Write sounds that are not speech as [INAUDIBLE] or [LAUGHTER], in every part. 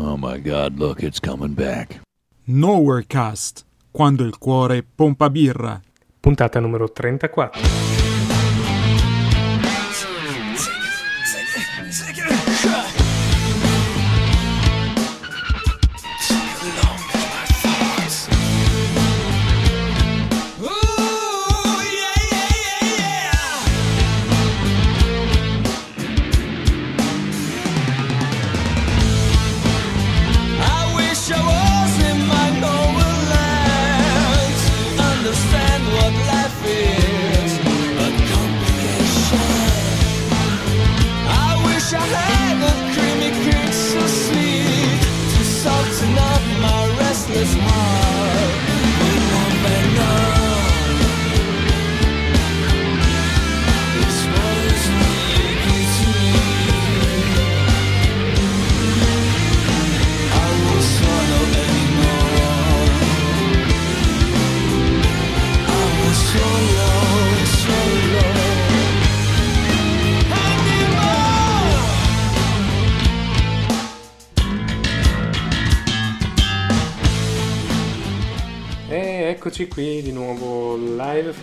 Oh my god, look, it's coming back. Nowherecast, quando il cuore pompa birra. Puntata numero 34.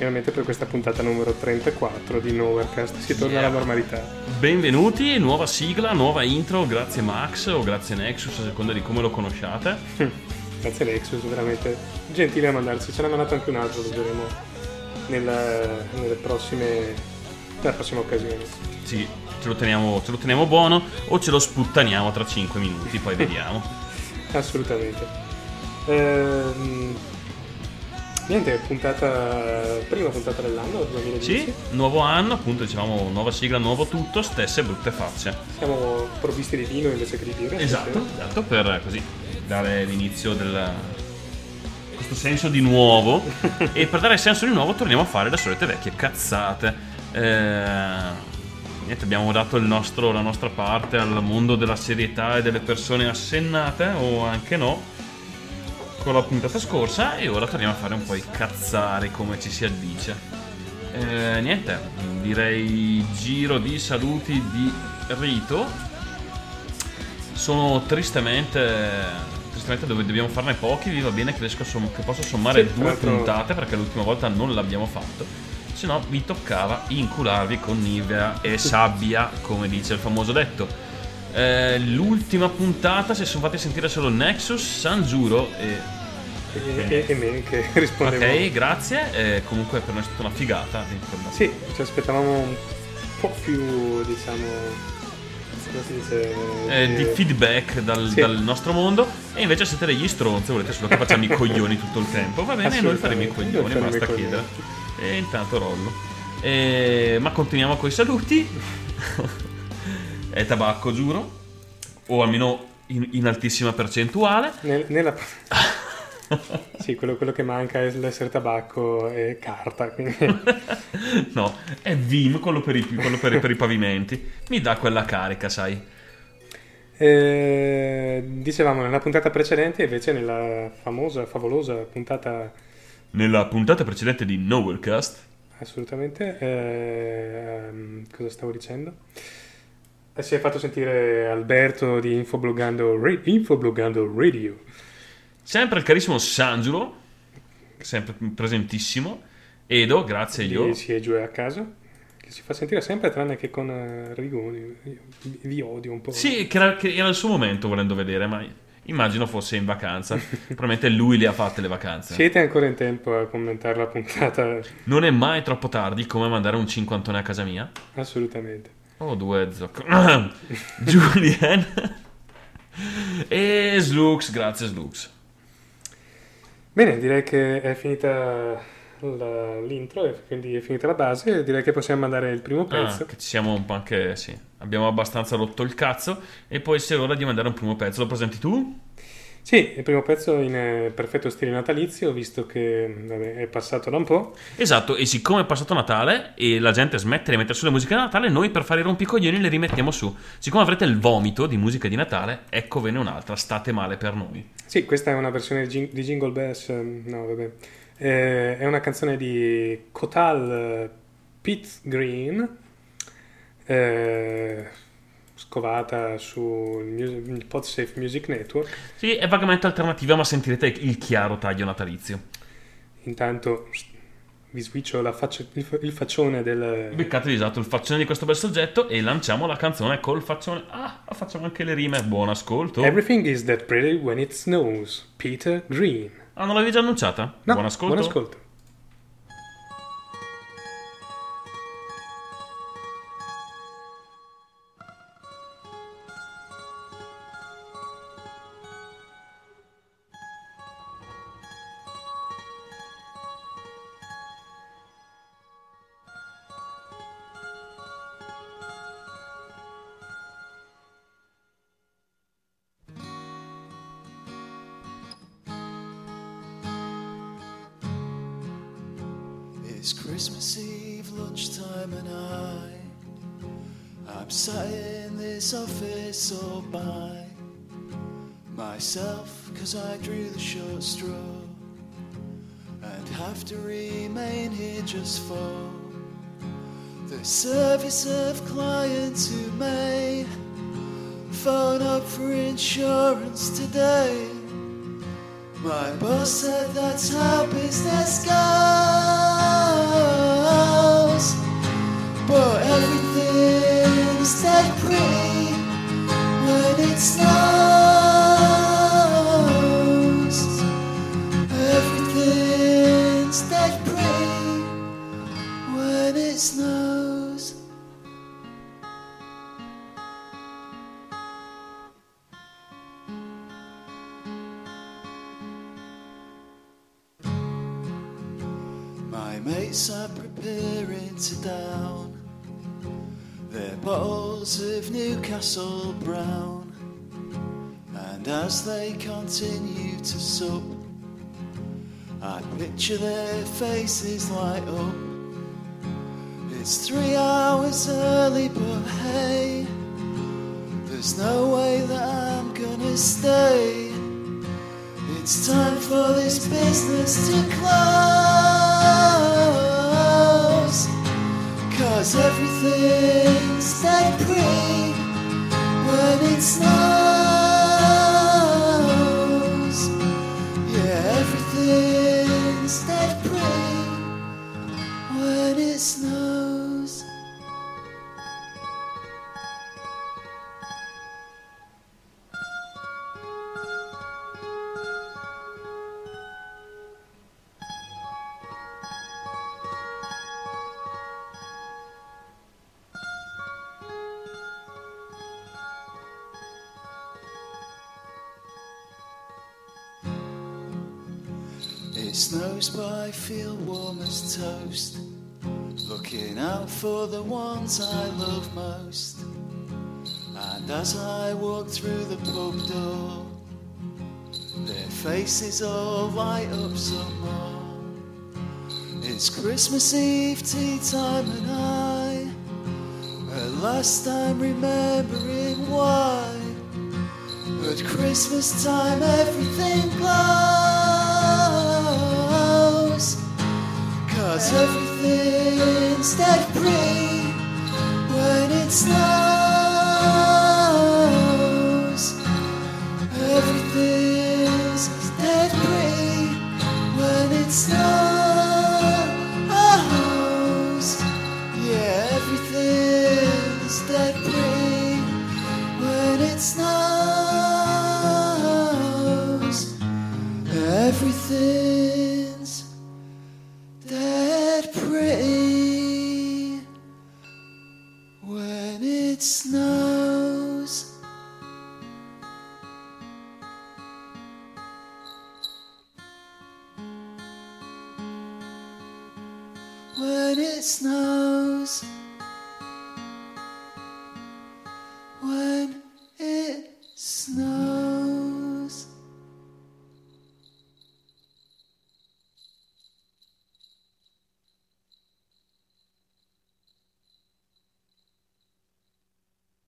Finalmente per questa puntata numero 34 di Nowherecast. Si torna alla normalità. Benvenuti, nuova sigla, nuova intro, grazie Max o grazie Nexus, a seconda di come lo conosciate. Grazie Lexus, veramente gentile a mandarci. Ce n'ha mandato anche un altro, lo vedremo nella- nelle prossime, nella prossima occasione. Sì, ce lo, teniamo, ce lo teniamo buono o ce lo sputtaniamo tra 5 minuti, poi [LAUGHS] vediamo. Assolutamente. Ehm, niente, puntata, prima puntata dell'anno, 2010. Sì, nuovo anno, appunto dicevamo nuova sigla, nuovo tutto, stesse brutte facce. Siamo provvisti di vino invece che di birra. Esatto, esatto, per così dare l'inizio del questo senso di nuovo [LAUGHS] e per dare senso di nuovo torniamo a fare le solite vecchie cazzate. Eh, niente, abbiamo dato il nostro- la nostra parte al mondo della serietà e delle persone assennate o anche no con la puntata scorsa e ora torniamo a fare un po' i cazzari come ci si addice. Eh, niente, direi giro di saluti di rito sono tristemente, tristemente dove dobbiamo farne pochi. Vi va bene che, riesco a som- che posso sommare Sì, due l'altro- puntate perché l'ultima volta non l'abbiamo fatto. Se no, vi toccava incularvi con Nivea e sabbia, come dice il famoso detto. Eh, l'ultima puntata si sono fatti sentire solo Nexus, Sanjuro e. E, e, e me che [LAUGHS] rispondevo. Ok, grazie. Eh, comunque per noi è stata una figata. Sì, ci aspettavamo un po' più, diciamo. Dice? eh, di feedback dal, Sì. dal nostro mondo e invece siete degli stronzi, volete solo che facciamo i [LAUGHS] coglioni tutto il tempo. Va bene, noi faremo i coglioni, faremo basta chiedere. E intanto rollo. Eh, ma continuiamo con i saluti. [LAUGHS] È tabacco, giuro. O almeno in, in altissima percentuale. Nel- nella... [LAUGHS] sì, quello, quello che manca è l'essere tabacco e carta. quindi- [LAUGHS] no, è Vim, quello per i, quello per, per i pavimenti. Mi dà quella carica, sai. Eh, dicevamo nella puntata precedente, invece nella famosa, favolosa puntata Nella puntata precedente di Nowherecast. assolutamente, ehm, cosa stavo dicendo? Eh, si è fatto sentire Alberto di Infobloggando, Infobloggando Radio. Sempre il carissimo Sangiulo, sempre presentissimo. Edo, grazie io. Si è giù a caso, che si fa sentire sempre tranne che con eh, Rigoni. Vi odio un po'. Sì, che era, che era il suo momento volendo vedere, ma immagino fosse in vacanza. [LAUGHS] Probabilmente lui le ha fatte le vacanze. Siete ancora in tempo a commentare la puntata? Non è mai troppo tardi come mandare un cinquantone a casa mia. Assolutamente. Oh, due zocco. [COUGHS] Julien. [LAUGHS] e Slux, grazie Slux. Bene, direi che è finita la- l'intro e quindi è finita la base. Direi che possiamo mandare il primo pezzo. Ah, che ci siamo un po' anche, sì, abbiamo abbastanza rotto il cazzo e poi se è ora di mandare un primo pezzo. Lo presenti tu? Sì, il primo pezzo in eh, perfetto stile natalizio, visto che vabbè, è passato da un po'. Esatto, e siccome è passato Natale e la gente smette di mettere su le musiche di Natale, noi per fare i rompicoglioni le rimettiamo su. Siccome avrete il vomito di musica di Natale, eccovene un'altra, state male per noi. Sì, questa è una versione di Jing- di Jingle Bells. ehm, No, vabbè. Eh, è una canzone di Kotal eh, Pete Green. Eh, scovata sul PodSafe Music Network. Sì, è vagamente alternativa, ma sentirete il chiaro taglio natalizio. Intanto vi switcho faccia- il, il faccione del... Beccatevi esatto il faccione di questo bel soggetto e lanciamo la canzone col faccione. Ah, facciamo anche le rime. Buon ascolto. Everything is that pretty when it snows. Peter Green. Ah, non l'avevi già annunciata? No, buon ascolto. Buon ascolto. My picture their faces light up. It's three hours early, but hey, there's no way that I'm gonna stay. It's time for this business to close. Cause everything's dead pretty when it snows. Everything's dead pretty when it snows. It snows, but I feel warm as toast. Looking out for the ones I love most. And as I walk through the pub door, their faces all light up some more. It's Christmas Eve, tea time, and I, at last I'm remembering why. At Christmas time everything glows Cause everything's dead pretty when it snows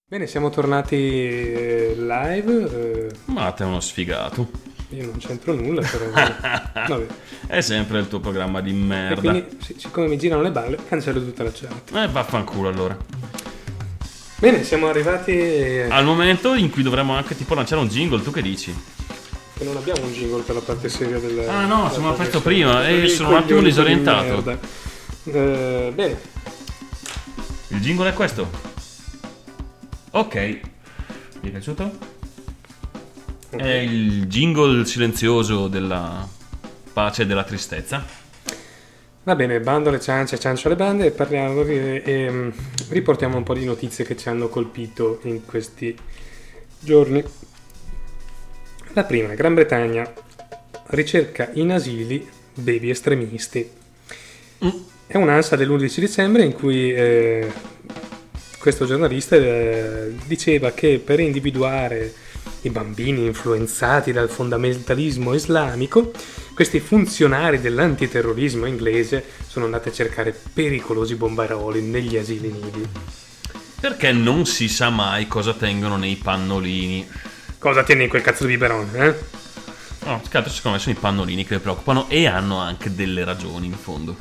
Bene, siamo tornati eh, live. eh, Ma te è uno sfigato. io non c'entro nulla, però. Vabbè. [LAUGHS] È sempre il tuo programma di E merda. quindi, sì, siccome mi girano le balle, cancello tutta la chat. Eh, vaffanculo allora. Bene, siamo arrivati eh, Al momento in cui dovremmo anche tipo lanciare un jingle, tu che dici? che non abbiamo un jingle per la parte seria del Ah, no, siamo al pezzo prima, e sono un attimo di disorientato. merda. Eh, bene, Il jingle è questo. Ok. Mi è piaciuto? È il jingle silenzioso della pace e della tristezza. Va bene, bando alle ciance, ciancio alle bande e parliamo e, e, mm, riportiamo un po' di notizie che ci hanno colpito in questi giorni. La prima, Gran Bretagna ricerca in asili baby estremisti. È un'ansa dell'11 dicembre in cui eh, questo giornalista eh, diceva che per individuare i bambini influenzati dal fondamentalismo islamico, questi funzionari dell'antiterrorismo inglese sono andati a cercare pericolosi bombaroli negli asili nidi. Perché non si sa mai cosa tengono nei pannolini. Cosa tieni in quel cazzo di biberon, eh? No, altro secondo me sono i pannolini che mi preoccupano e hanno anche delle ragioni in fondo.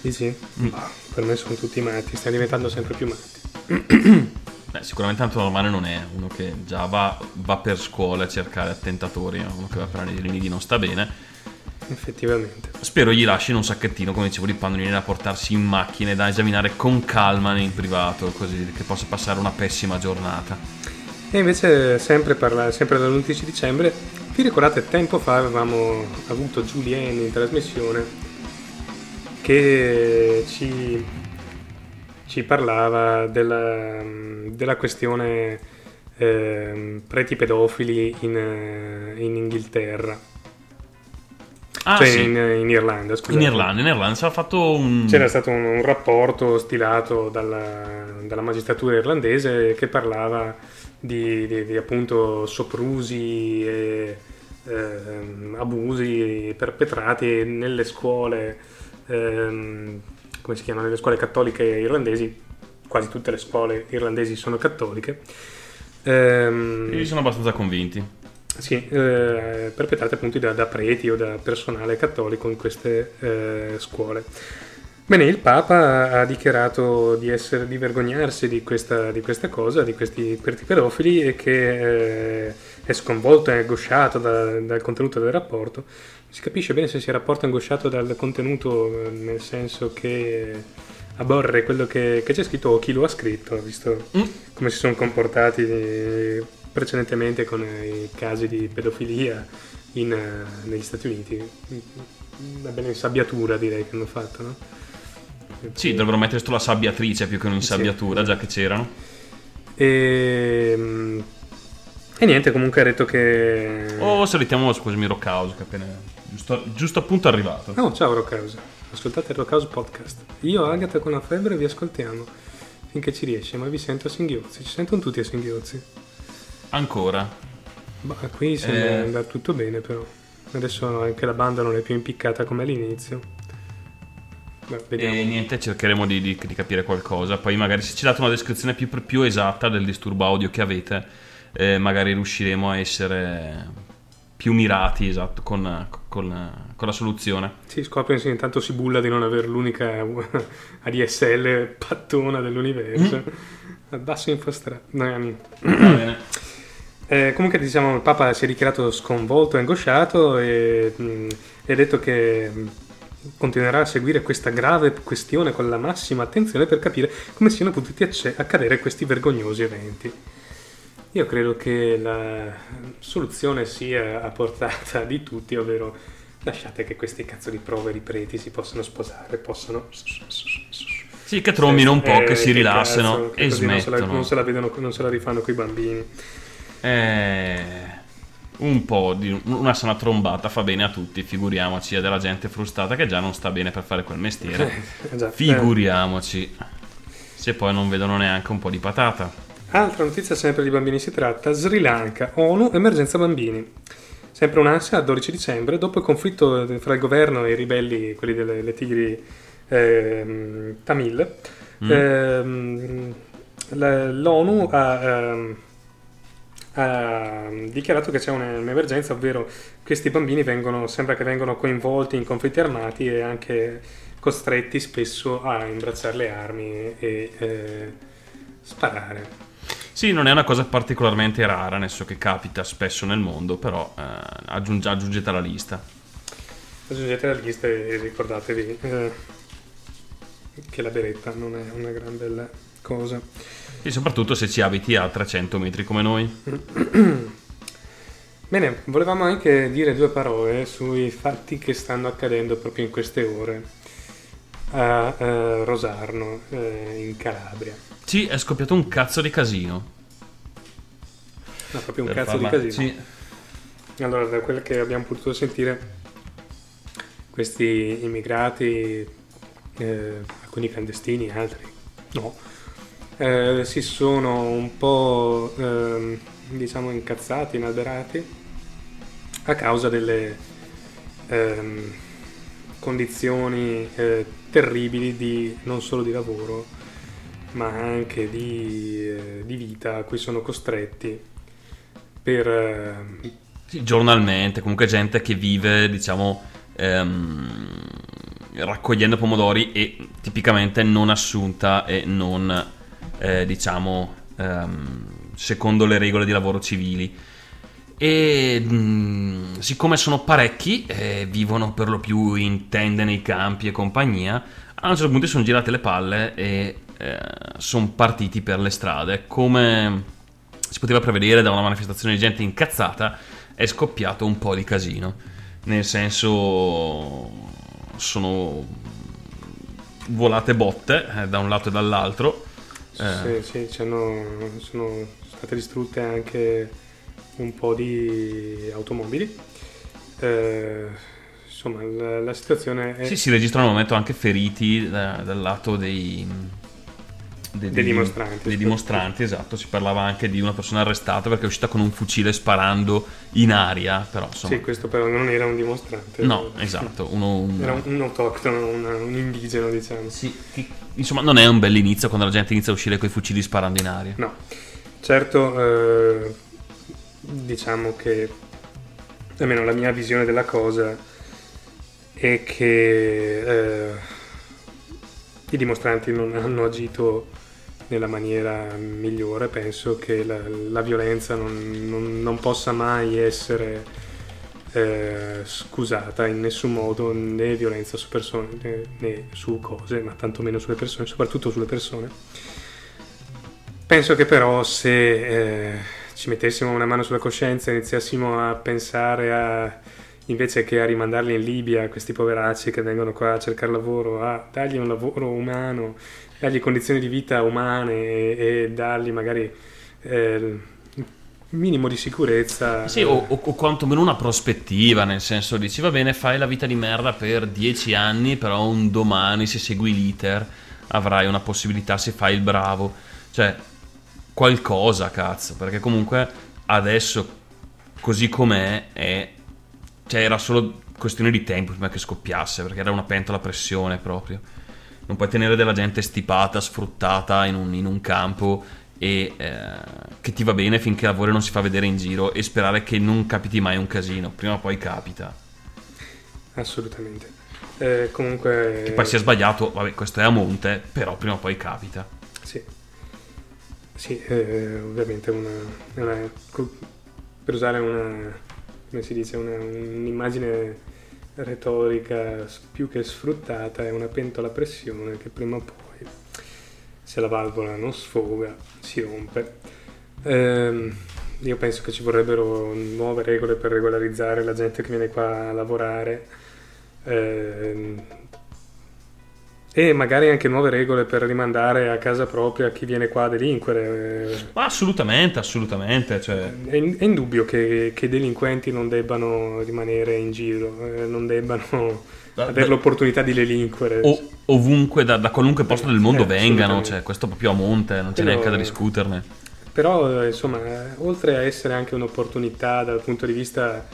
Dici? Ah, Per me sono tutti matti, stiamo diventando sempre più matti. [CLEARS THROAT] Beh, sicuramente tanto normale non è uno che già va, va per scuola a cercare attentatori, uno che va per i limiti non sta bene. Effettivamente. Spero gli lasciano un sacchettino, come dicevo, di pannolini da portarsi in macchina e da esaminare con calma in privato, così che possa passare una pessima giornata. E invece, sempre, parla- sempre dall'11 dicembre, vi ricordate tempo fa avevamo avuto Julien in trasmissione che ci, ci parlava della, della questione ehm, preti pedofili in, eh, in Inghilterra, Ah, cioè sì. in, in Irlanda. Scusate. In Irlanda, in Irlanda fatto un... C'era stato un, un rapporto stilato dalla, dalla magistratura irlandese che parlava di, di- di, appunto soprusi e ehm, abusi perpetrati nelle scuole, ehm, come si chiama, nelle scuole cattoliche irlandesi, quasi tutte le scuole irlandesi sono cattoliche. Ehm, Io sono abbastanza convinti. sì, eh, perpetrate appunto da, da preti o da personale cattolico in queste eh, scuole. Bene, il Papa ha dichiarato di, essere, di vergognarsi di questa, di questa cosa, di questi pedofili e che eh, è sconvolto e angosciato da- dal contenuto del rapporto. Si capisce bene se sia rapporto angosciato dal contenuto, eh, nel senso che aborre quello che, che c'è scritto o chi lo ha scritto, visto Mm. come si sono comportati eh, precedentemente con eh, i casi di pedofilia in, eh, negli Stati Uniti. Una bella insabbiatura direi che hanno fatto, no? Sì, dovrebbero mettere solo la sabbiatrice più che un'insabbiatura, già che c'erano. E, mm, e niente, comunque ha detto che... O salutiamo, scusami, Rockhouse, che è appena giusto, giusto appunto arrivato. Oh, ciao Rockhouse, ascoltate il Rockhouse Podcast. Io, Agata con la febbre, vi ascoltiamo finché ci riesce, ma vi sento a singhiozzi. Ci sentono tutti a singhiozzi. Ancora. Ma qui sembra Eh. andare tutto bene, però. Adesso anche la banda non è più impiccata come all'inizio. Beh. E niente, cercheremo di, di- di capire qualcosa. Poi magari se ci date una descrizione più, più esatta del disturbo audio che avete, eh, magari riusciremo a essere più mirati, esatto, con, con- con la soluzione. Sì, Scorpion sì, intanto si bulla di non avere l'unica [LAUGHS] ADSL pattona dell'universo. Al basso infostra. No, niente. Va bene. [CLEARS THROAT] Eh, comunque diciamo il Papa si è dichiarato sconvolto e angosciato e mh, ha detto che mh, continuerà a seguire questa grave questione con la massima attenzione per capire come siano potuti acce- accadere questi vergognosi eventi. Io credo che la soluzione sia a portata di tutti, ovvero lasciate che questi cazzo di poveri preti si possano sposare, possano... Sì, che trombino un po', Eh, che si rilassano cazzo, che e così non se la- smettono. Non se la vedono, non se la rifanno coi bambini. Eh, un po' di una sana trombata fa bene a tutti, figuriamoci, a della gente frustrata che già non sta bene per fare quel mestiere. [LAUGHS] Eh, già. Figuriamoci. Se poi non vedono neanche un po' di patata. Altra notizia sempre di bambini si tratta, Sri Lanka, ONU, emergenza bambini. Sempre un'ansia, 12 dicembre, dopo il conflitto fra il governo e i ribelli, quelli delle le tigri ehm, Tamil, Mm. la- l'ONU ha, ehm, ha dichiarato che c'è un- un'emergenza, ovvero questi bambini vengono, sembra che vengano coinvolti in conflitti armati e anche costretti spesso a imbracciare le armi e eh, sparare. Sì, non è una cosa particolarmente rara, nel senso che capita spesso nel mondo, però eh, aggiunge- aggiungete alla lista. Aggiungete la lista e ricordatevi eh, che la beretta non è una gran bella cosa. E soprattutto se ci abiti a 300 metri come noi. [CLEARS THROAT] Bene, volevamo anche dire due parole sui fatti che stanno accadendo proprio in queste ore a eh, Rosarno, eh, in Calabria. Sì, è scoppiato un cazzo di casino. No, proprio un Per cazzo farla- di casino. Sì. Allora, da quel che abbiamo potuto sentire, questi immigrati, eh, alcuni clandestini, altri no, eh, si sono un po', ehm, diciamo, incazzati, inalberati a causa delle ehm, condizioni eh, terribili di, non solo di lavoro, ma anche di, eh, di vita a cui sono costretti per... eh, Sì, giornalmente, comunque gente che vive, diciamo, ehm, raccogliendo pomodori e tipicamente non assunta e non, eh, diciamo, ehm, secondo le regole di lavoro civili. E mh, siccome sono parecchi, eh, vivono per lo più in tende nei campi e compagnia, a un certo punto sono girate le palle e sono partiti per le strade. Come si poteva prevedere da una manifestazione di gente incazzata, è scoppiato un po' di casino. Nel senso, sono volate botte eh, da un lato e dall'altro. Eh, Sì, sì, ci hanno- sono state distrutte anche un po' di automobili. Eh, insomma, la, la situazione è Sì, si registrano al momento anche feriti da- dal lato dei, dei, Dei dimostranti. dei dimostranti, esatto. Si parlava anche di una persona arrestata perché è uscita con un fucile sparando in aria, però insomma... Sì, questo però non era un dimostrante. No, esatto, uno... un- Era un, autoctono, un, un indigeno, diciamo. Sì, insomma non è un bell'inizio quando la gente inizia a uscire con i fucili sparando in aria. No, certo, eh, diciamo che almeno la mia visione della cosa è che eh, i dimostranti non hanno agito nella maniera migliore. Penso che la, la violenza non, non- non possa mai essere eh, scusata in nessun modo né violenza su persone né, su cose, ma tantomeno sulle persone, soprattutto sulle persone. Penso che però se eh, ci mettessimo una mano sulla coscienza e iniziassimo a pensare a, invece che a rimandarli in Libia, questi poveracci che vengono qua a cercare lavoro, a dargli un lavoro umano, dargli condizioni di vita umane e, e dargli magari eh, il minimo di sicurezza. Sì, o, o- o quantomeno una prospettiva, nel senso dici va bene, fai la vita di merda per dieci anni, però un domani se segui l'iter avrai una possibilità se fai il bravo. Cioè, qualcosa, cazzo, perché comunque adesso, così com'è, è... Cioè, era solo questione di tempo prima che scoppiasse, perché era una pentola a pressione proprio. Non puoi tenere della gente stipata, sfruttata in un, in un campo e eh, che ti va bene finché lavoro non si fa vedere in giro e sperare che non capiti mai un casino. Prima o poi capita. Assolutamente. Eh, comunque... Che poi sia sbagliato, vabbè, questo è a monte, però prima o poi capita. Sì, sì eh, ovviamente una, una- per usare una, come si dice, una- un'immagine retorica più che sfruttata, è una pentola a pressione che prima o poi, se la valvola non sfoga, si rompe. Ehm, io penso che ci vorrebbero nuove regole per regolarizzare la gente che viene qua a lavorare. Ehm, e magari anche nuove regole per rimandare a casa propria chi viene qua a delinquere. Ma assolutamente, assolutamente. Cioè, È, è indubbio che, che i delinquenti non debbano rimanere in giro, eh, non debbano Da- avere da- l'opportunità di delinquere. o- ovunque, da, da qualunque posto del mondo Eh, vengano, cioè, questo proprio a monte, non c'è Quello- neanche da discuterne. Però, eh, insomma, eh, oltre a essere anche un'opportunità dal punto di vista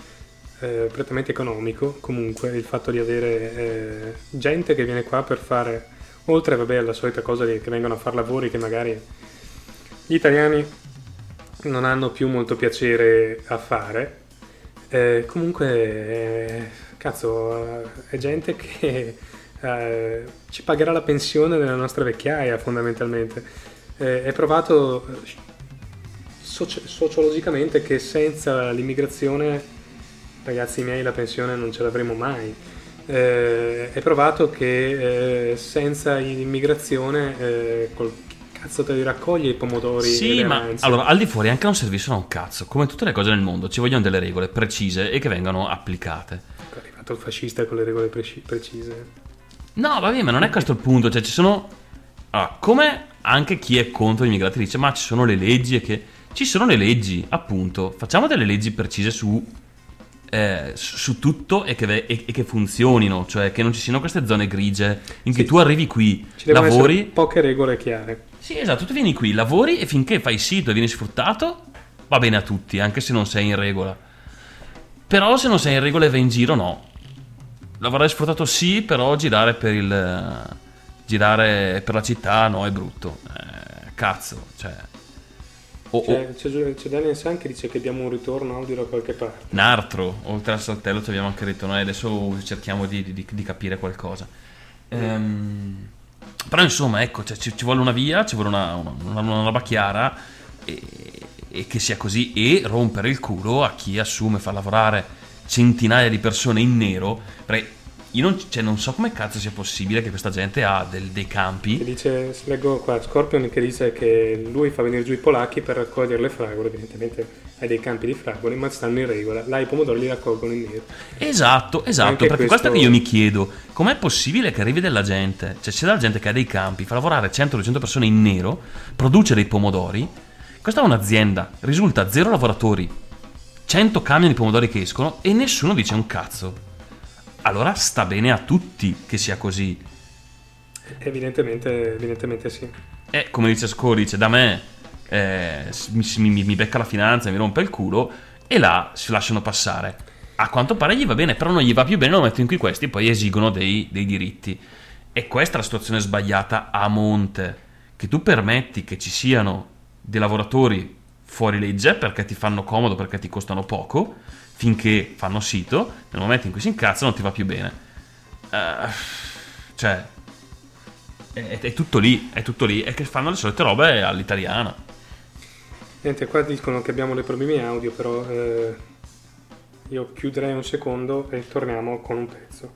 eh, prettamente economico, comunque il fatto di avere eh, gente che viene qua per fare, oltre vabbè, alla solita cosa di- che vengono a fare lavori che magari gli italiani non hanno più molto piacere a fare, eh, comunque, eh, cazzo, è gente che eh, ci pagherà la pensione nella nostra vecchiaia, fondamentalmente. Eh, è provato soci- sociologicamente che senza l'immigrazione, ragazzi miei, la pensione non ce l'avremo mai. Eh, è provato che eh, senza l'immigrazione eh, col cazzo te li raccoglie i pomodori Sì, ma arance? allora al di fuori anche non servissero a un cazzo. Come tutte le cose nel mondo, ci vogliono delle regole precise e che vengano applicate. Ecco, È arrivato il fascista con le regole preci- precise. No, vabbè, ma non è questo il punto. Cioè, ci sono. Allora, come anche chi è contro gli immigrati dice, ma ci sono le leggi e che. Ci sono le leggi, appunto. Facciamo delle leggi precise su. Eh, su tutto e che, e- e che funzionino, cioè che non ci siano queste zone grigie in cui Sì. tu arrivi qui, Ci lavori, poche regole chiare. Sì, esatto, tu vieni qui, lavori e finché fai sito e vieni sfruttato, va bene a tutti, anche se non sei in regola. Però se non sei in regola e vai in giro, no. Lavorare sfruttato sì, però girare per il... girare per la città, no, è brutto. Eh, cazzo, cioè... O, o C'è, c'è, c'è Daniel San che dice che abbiamo un ritorno audio da qualche parte. un altro, oltre al saltello ci abbiamo anche detto noi, adesso cerchiamo di, di- di capire qualcosa. Ehm, però insomma, ecco, cioè, ci, ci vuole una via, ci vuole una, una, una- una roba chiara e, e che sia così e rompere il culo a chi assume, fa lavorare centinaia di persone in nero. Perché io non, cioè, non so come cazzo sia possibile che questa gente ha del- dei Che campi. dice, leggo qua Scorpion che dice che lui fa venire giù i polacchi per raccogliere le fragole, evidentemente hai dei campi di fragole, ma stanno in regola. Là i pomodori li raccolgono in nero. Esatto, esatto, Anche perché questo questo- che io mi chiedo, com'è possibile che arrivi della gente, cioè c'è della gente che ha dei campi, fa lavorare 100-200 persone in nero, produce dei pomodori, questa è un'azienda, risulta zero lavoratori, 100 camion di pomodori che escono e nessuno dice un cazzo. Allora sta bene a tutti che sia così. Evidentemente, evidentemente sì. E come dice Scori, dice da me eh, mi, mi- mi becca la finanza, mi rompe il culo e là si lasciano passare. A quanto pare gli va bene, però non gli va più bene nel momento in cui questi poi esigono dei, dei diritti. E questa è la situazione sbagliata a monte, che tu permetti che ci siano dei lavoratori fuori legge perché ti fanno comodo, perché ti costano poco, finché fanno sito, nel momento in cui si incazzano non ti va più bene. Eh, cioè, è, è tutto lì, è tutto lì, è che fanno le solite robe all'italiana. Niente, qua dicono che abbiamo dei problemi audio, però eh, io chiuderei un secondo e torniamo con un pezzo.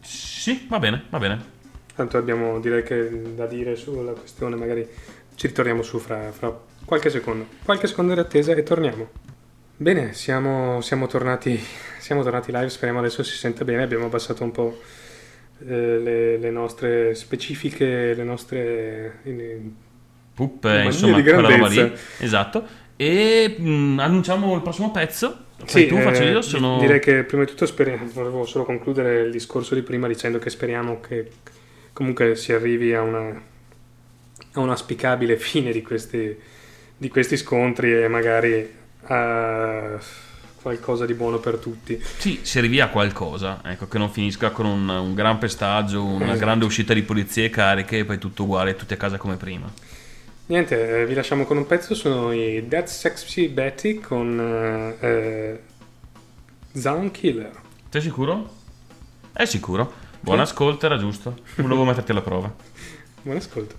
Sì, va bene, va bene. Tanto abbiamo direi che da dire sulla questione, magari ci ritorniamo su fra, fra qualche secondo. Qualche secondo di attesa e torniamo. Bene, siamo, siamo tornati, siamo tornati live, speriamo adesso si senta bene, abbiamo abbassato un po' eh, le, le nostre specifiche, le nostre... eh, Puppe, insomma, quella roba lì. Esatto. E mh, annunciamo il prossimo pezzo. Sì, tu, faccio eh, io, sono... direi che prima di tutto speriamo, volevo solo concludere il discorso di prima dicendo che speriamo che comunque si arrivi a una, a una spiccabile [LAUGHS] fine di questi, di questi scontri e magari a qualcosa di buono per tutti. Sì, si arrivi a qualcosa, ecco, che non finisca con un, un gran pestaggio, una Esatto. grande uscita di polizie cariche e poi tutto uguale, tutti a casa come prima. Niente, eh, vi lasciamo con un pezzo, sono i Dead Sexy Betty con eh, Zone Killer. Sei sicuro? È sicuro. Buon Sì. ascolto, era giusto. Volevo metterti alla prova. [LAUGHS] Buon ascolto.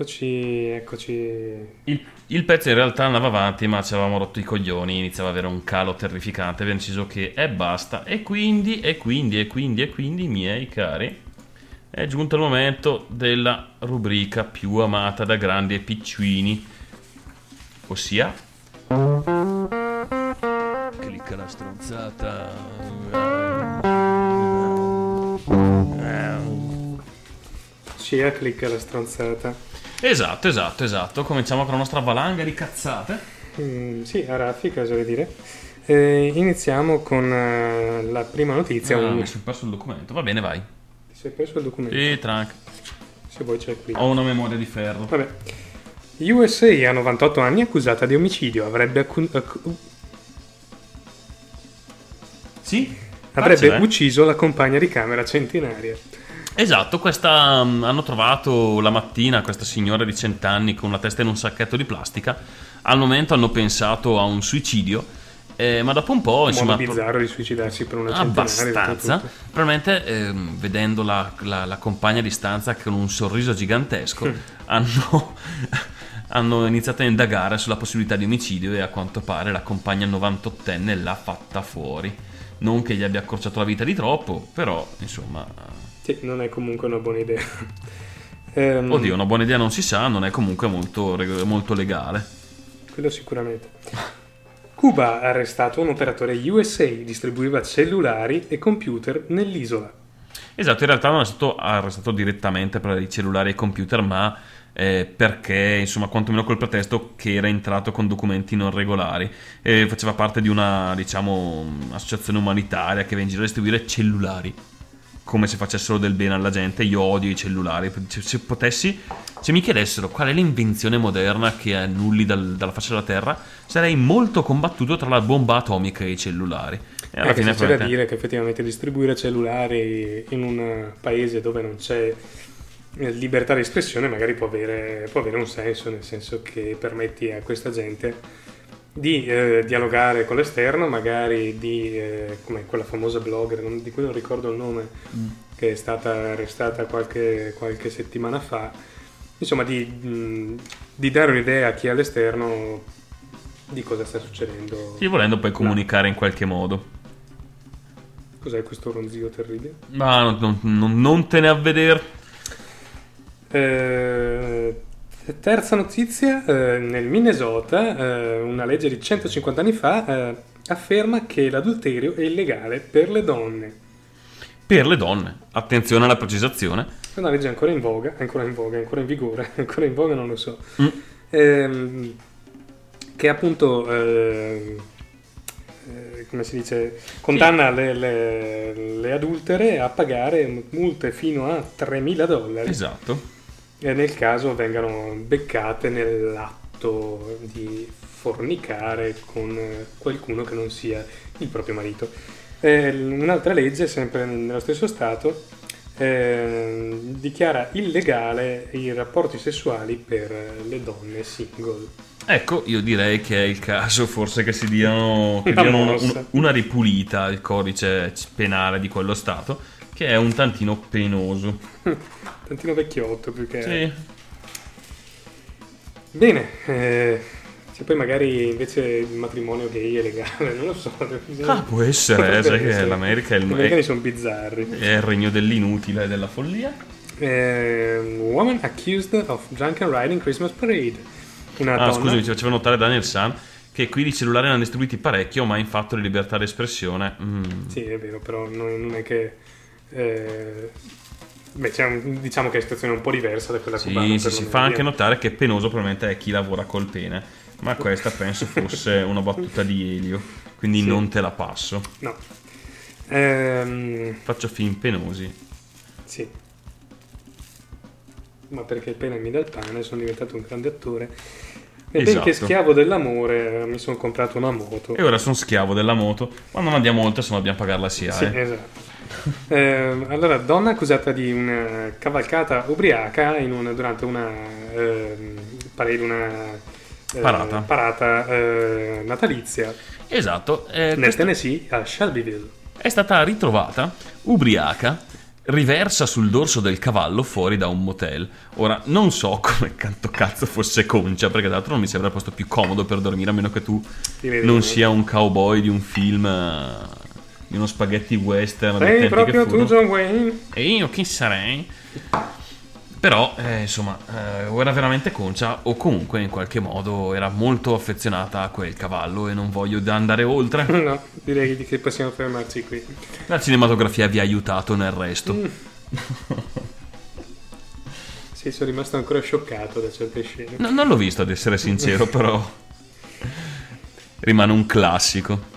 Eccoci, eccoci. Il, il pezzo in realtà andava avanti, ma ci avevamo rotto i coglioni, iniziava ad avere un calo terrificante, abbiamo deciso che è basta. E quindi, e quindi, e quindi, e quindi, miei cari, è giunto il momento della rubrica più amata da grandi e piccini, ossia... Clicca la stronzata. Sia clicca la stronzata. Esatto, esatto, esatto. Cominciamo con la nostra valanga di cazzate. Mm, sì, a raffica, oserei dire. Eh, iniziamo con eh, la prima notizia. Ah, un- mi sono perso il documento. Va bene, vai. Ti sei perso il documento? E trank. Se vuoi c'è qui. Ho una memoria di ferro. Vabbè. USA a 98 anni accusata di omicidio. Avrebbe, accu- accu- Sì? avrebbe Faccela, eh. ucciso la compagna di camera centenaria. Esatto, questa mm, hanno trovato la mattina questa signora di 100 anni con la testa in un sacchetto di plastica. Al momento hanno pensato a un suicidio, eh, ma dopo un po', Un insomma, modo bizzarro di suicidarsi per una centenaria. abbastanza. Probabilmente ehm, vedendo la, la- la compagna di stanza con un sorriso gigantesco, hanno, [LAUGHS] hanno iniziato a indagare sulla possibilità di omicidio e a quanto pare la compagna 98enne l'ha fatta fuori. Non che gli abbia accorciato la vita di troppo, però insomma. Sì, non è comunque una buona idea. [LAUGHS] Ehm, Oddio, una buona idea non si sa, non è comunque molto, molto legale. Quello sicuramente. Cuba ha arrestato un operatore USA, distribuiva cellulari e computer nell'isola. Esatto, in realtà non è stato arrestato direttamente per i cellulari e i computer, ma eh, perché, insomma, quantomeno col pretesto che era entrato con documenti non regolari. E faceva parte di una, diciamo, associazione umanitaria che va in giro a distribuire cellulari. Come se facessero del bene alla gente. Io odio i cellulari. Se, se potessi, se mi chiedessero qual è l'invenzione moderna che annulli dal- dalla faccia della Terra, sarei molto combattuto tra la bomba atomica e i cellulari. E alla Anche fine c'è da dire che effettivamente distribuire cellulari in un paese dove non c'è eh, libertà di espressione magari può avere, può avere un senso, nel senso che permetti a questa gente di eh, dialogare con l'esterno, magari di, eh, come quella famosa blogger, non- di cui non ricordo il nome, che è stata arrestata qualche, qualche settimana fa, insomma di, mh, di dare un'idea a chi è all'esterno di cosa sta succedendo. Sì, volendo poi comunicare in qualche modo. Cos'è questo ronzio terribile? Ma non, non- non- te ne a vedere. Eh, terza notizia, eh, nel Minnesota eh, una legge di 150 anni fa eh, afferma che l'adulterio è illegale per le donne. Per le donne, attenzione alla precisazione. È una legge ancora in voga, ancora in voga, ancora in vigore, [LAUGHS] ancora in voga non lo so. Mm. Ehm, che appunto, ehm, eh, come si dice, condanna le, le- le adultere a pagare multe fino a 3.000 dollari. Esatto. E nel caso vengano beccate nell'atto di fornicare con qualcuno che non sia il proprio marito. Eh, un'altra legge, sempre nello stesso Stato, eh, dichiara illegale i rapporti sessuali per le donne single. Ecco, io direi che è il caso forse che si diano, che [LAUGHS] diano una- una ripulita al codice penale di quello Stato, che è un tantino penoso. [LAUGHS] Tantino vecchiotto più che... Sì. Bene, eh, se poi magari invece il matrimonio gay è legale, non lo so. Ah, può essere, Potrebbe sai che l'America è il, Gli americani sono bizzarri. è il regno dell'inutile e della follia. Eh, woman accused of drunken riding Christmas parade. Una Ah, donna. scusami, ci faceva notare Daniel San che qui di cellulari ne hanno distribuiti parecchio, ma in fatto di libertà d'espressione. mm, Sì, è vero, però non è che. Eh, beh, un- diciamo che è una situazione un po' diversa da quella Sì, cubana. sì, si fa anche notare che penoso probabilmente è chi lavora col pene. Ma questa penso fosse una battuta di Elio, quindi Sì. non te la passo. No. Ehm, Faccio film penosi. sì. Ma perché il pene mi dà il pane, sono diventato un grande attore. E Esatto. benché schiavo dell'amore, mi sono comprato una moto. E ora sono schiavo della moto, ma non andiamo oltre se no dobbiamo pagare la SIA. Sì, eh. esatto. [LAUGHS] Eh, allora, donna accusata di una cavalcata ubriaca in una- durante una ehm, parade, una eh, Parata. parata, eh, natalizia Esatto, eh, nel Tennessee a Shelbyville. è stata ritrovata ubriaca riversa sul dorso del cavallo fuori da un motel. Ora, non so [LAUGHS] come canto cazzo fosse Concia, perché tra l'altro non mi sembra il posto più comodo per dormire, a meno che tu non no. sia un cowboy di un film, eh, di uno spaghetti western. Sei tempi proprio che tu, furono. John Wayne? E io chi sarei? Però, eh, insomma, eh, o era veramente concia o comunque in qualche modo era molto affezionata a quel cavallo e non voglio andare oltre. [LAUGHS] No, direi di che possiamo fermarci qui. La cinematografia vi ha aiutato nel resto. Mm. Sì, sono rimasto ancora scioccato da certe scene. No, non l'ho visto ad essere sincero, però rimane un classico.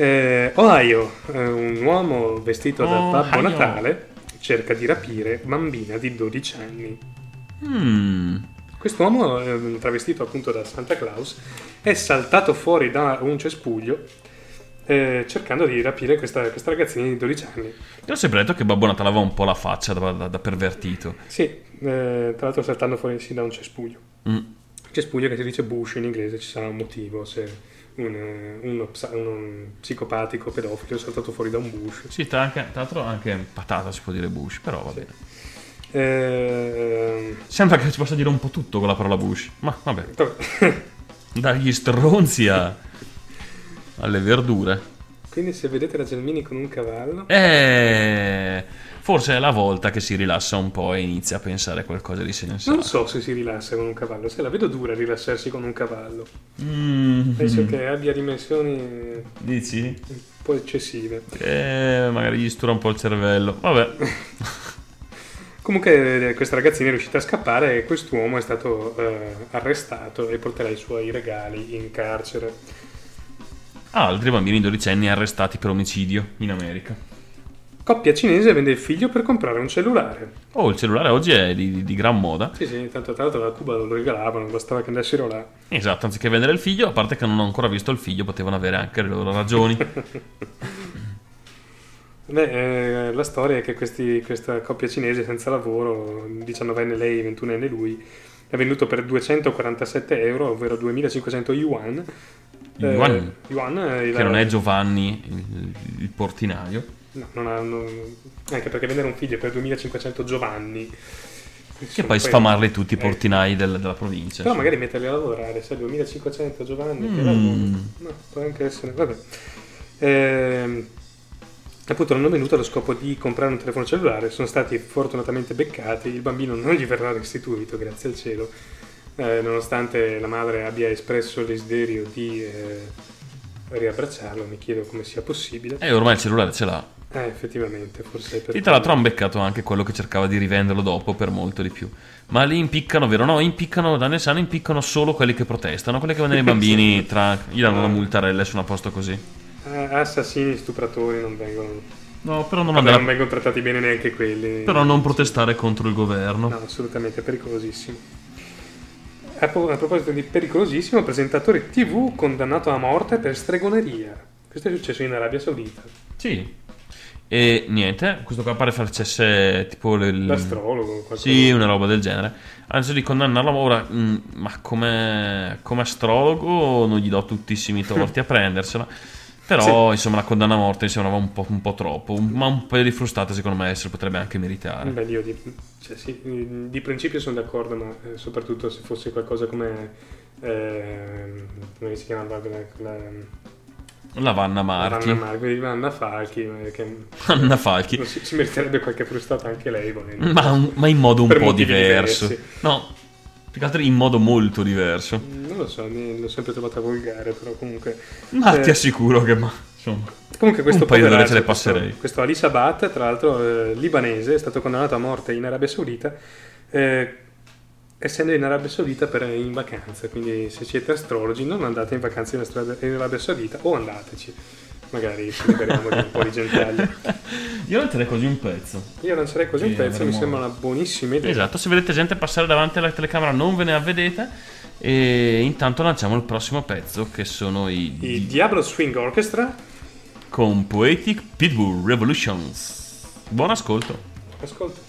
Eh, Ohio, eh, un uomo vestito da Ohio. Babbo Natale cerca di rapire bambina di 12 anni. Mm. Quest'uomo, eh, travestito appunto da Santa Claus, è saltato fuori da un cespuglio eh, cercando di rapire questa, questa ragazzina di 12 anni. Io ho sempre detto che Babbo Natale aveva un po' la faccia da, da- da pervertito. Sì, eh, tra l'altro saltando fuori sì, da un cespuglio. Mm. Cespuglio che si dice bush in inglese, ci sarà un motivo se un, uno, uno psicopatico pedofilo saltato fuori da un bush. Sì, tra, anche- tra l'altro anche patata si può dire Bush, però va bene. Eh, Sembra che si possa dire un po' tutto con la parola Bush, ma vabbè. vabbè. [LAUGHS] Dagli stronzi a- alle verdure. Quindi se vedete la Gelmini con un cavallo, Eh, forse è la volta che si rilassa un po' e inizia a pensare a qualcosa di sensato. non so se si rilassa con un cavallo, se la vedo dura rilassarsi con un cavallo. Mm, Penso che abbia dimensioni un Dici? po' eccessive. Eh, magari gli stura un po' il cervello. Vabbè. [LAUGHS] Comunque eh, questa ragazzina è riuscita a scappare e quest'uomo è stato eh, arrestato e porterà i suoi regali in carcere. Ah, altri bambini dodicenni arrestati per omicidio in America. Coppia cinese vende il figlio per comprare un cellulare. Oh, il cellulare oggi è di, di- gran moda. Sì, sì, tanto tra l'altro da Cuba lo regalavano, bastava che andassero là. Esatto, anziché vendere il figlio, a parte che non ho ancora visto il figlio, potevano avere anche le loro ragioni. [LAUGHS] Beh, eh, la storia è che questi- questa coppia cinese senza lavoro, 19enne lei, 21enne lui, è venduto per 247 euro, ovvero 2500 yuan. Eh, Yuan? yuan eh, che non è Giovanni, il, il portinaio. No, non ha- non- anche perché vendere un figlio per 2500 Giovanni. Che poi sfamarli tutti i eh, portinai del- della provincia. Però insomma. magari metterli a lavorare, se 2500 Giovanni Mm. lavorano. No, può anche essere. Vabbè. Ehm, appunto hanno venuto allo scopo di comprare un telefono cellulare, sono stati fortunatamente beccati, il bambino non gli verrà restituito, grazie al cielo, eh, nonostante la madre abbia espresso il desiderio di eh, riabbracciarlo, mi chiedo come sia possibile. E ormai il cellulare ce l'ha. Eh, effettivamente, forse è per E tra l'altro hanno beccato anche quello che cercava di rivenderlo dopo per molto di più. Ma lì impiccano, vero? No, impiccano, da ne sanno, impiccano solo quelli che protestano, quelli che vendono i [LAUGHS] bambini tra... gli danno una multarella e sono a posto così. Eh, assassini, stupratori non vengono, No, però non, vabbè, andare- non vengono trattati bene neanche quelli. però non protestare contro il governo. No, assolutamente, è pericolosissimo. A proposito di pericolosissimo, presentatore TV condannato a morte per stregoneria. Questo è successo in Arabia Saudita. Sì. E niente, questo qua pare facesse tipo le- L'astrologo, qualcosa. Sì, una roba del genere. Anzi di condannarlo ora, mm, ma come, come astrologo non gli do tuttissimi torti a [LAUGHS] prendersela. Però, insomma, la condanna a morte mi sembrava un po', un po' troppo. Un- ma un paio di frustate, secondo me, se lo potrebbe anche meritare. Beh, io di, cioè, sì, di principio sono d'accordo, ma eh, soprattutto se fosse qualcosa come... ehm, come si chiama la, la, La Vanna Marchi. Vanna Marchi, Vanna Falchi, eh, che Anna Falchi. si, si meriterebbe qualche frustata anche lei. Ma, un- ma in modo un po' diverso. diversi. No, più che altro in modo molto diverso. Non lo so, l'ho sempre trovata volgare, però comunque... Ma Eh, ti assicuro che... Ma, insomma, Comunque questo Un paio poveraccio, ce le questo- passerei. Questo, Ali Sabat, tra l'altro eh, libanese, è stato condannato a morte in Arabia Saudita, eh, essendo in Arabia Saudita per, in vacanza. Quindi se siete astrologi non andate in vacanza in, Astra- in Arabia Saudita o andateci. Magari ci liberiamo di un po' di gentaglia. [LAUGHS] io lancerei così un pezzo. Io lancerei così un Sì, pezzo, mi sembra una buonissima idea. Esatto, se vedete gente passare davanti alla telecamera non ve ne avvedete. E intanto lanciamo il prossimo pezzo che sono i, I Diablo Swing Orchestra, con Poetic Pitbull Revolutions. Buon ascolto. ascolta.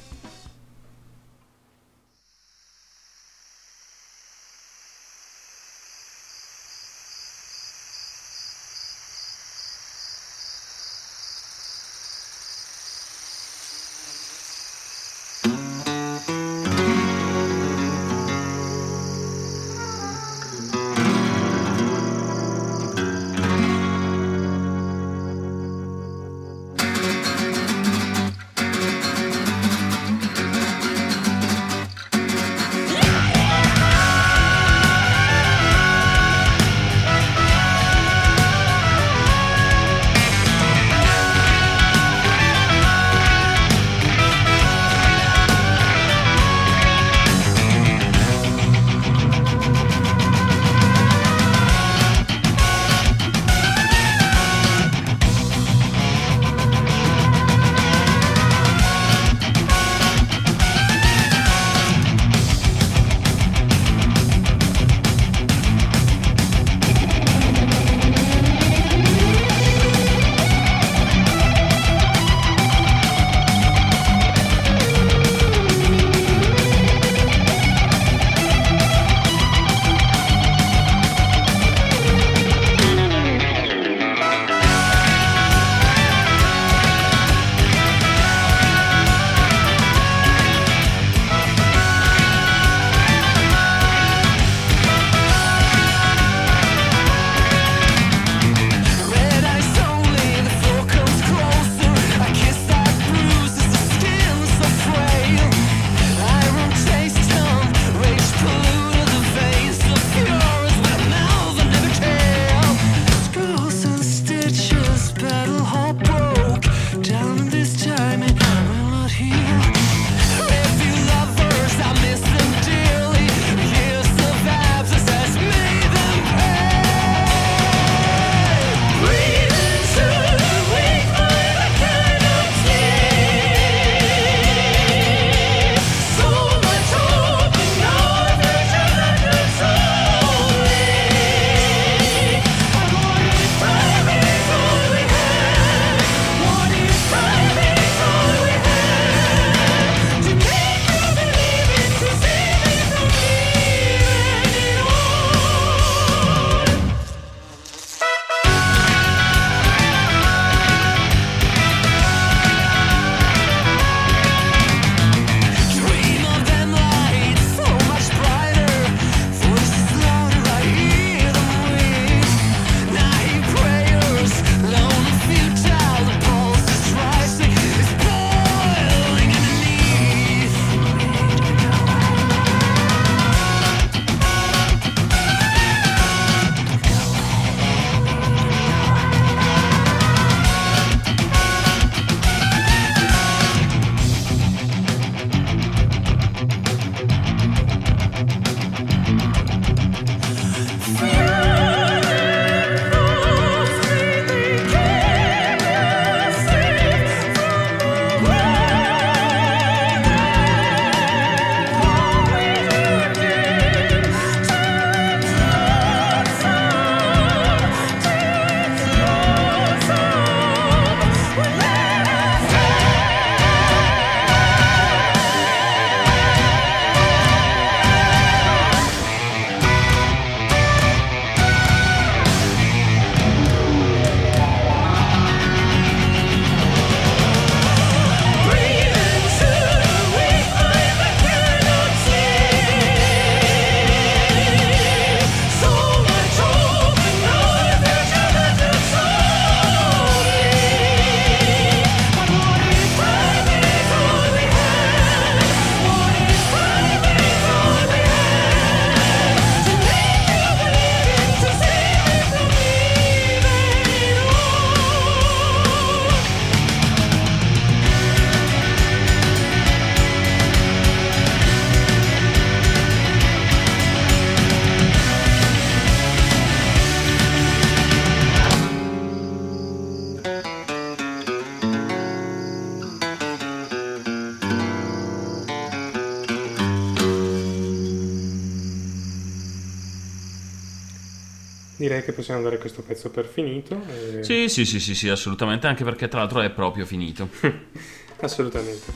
Direi che possiamo dare questo pezzo per finito. e- Sì, sì, sì, sì, sì, assolutamente, anche perché tra l'altro è proprio finito. [LAUGHS] Assolutamente.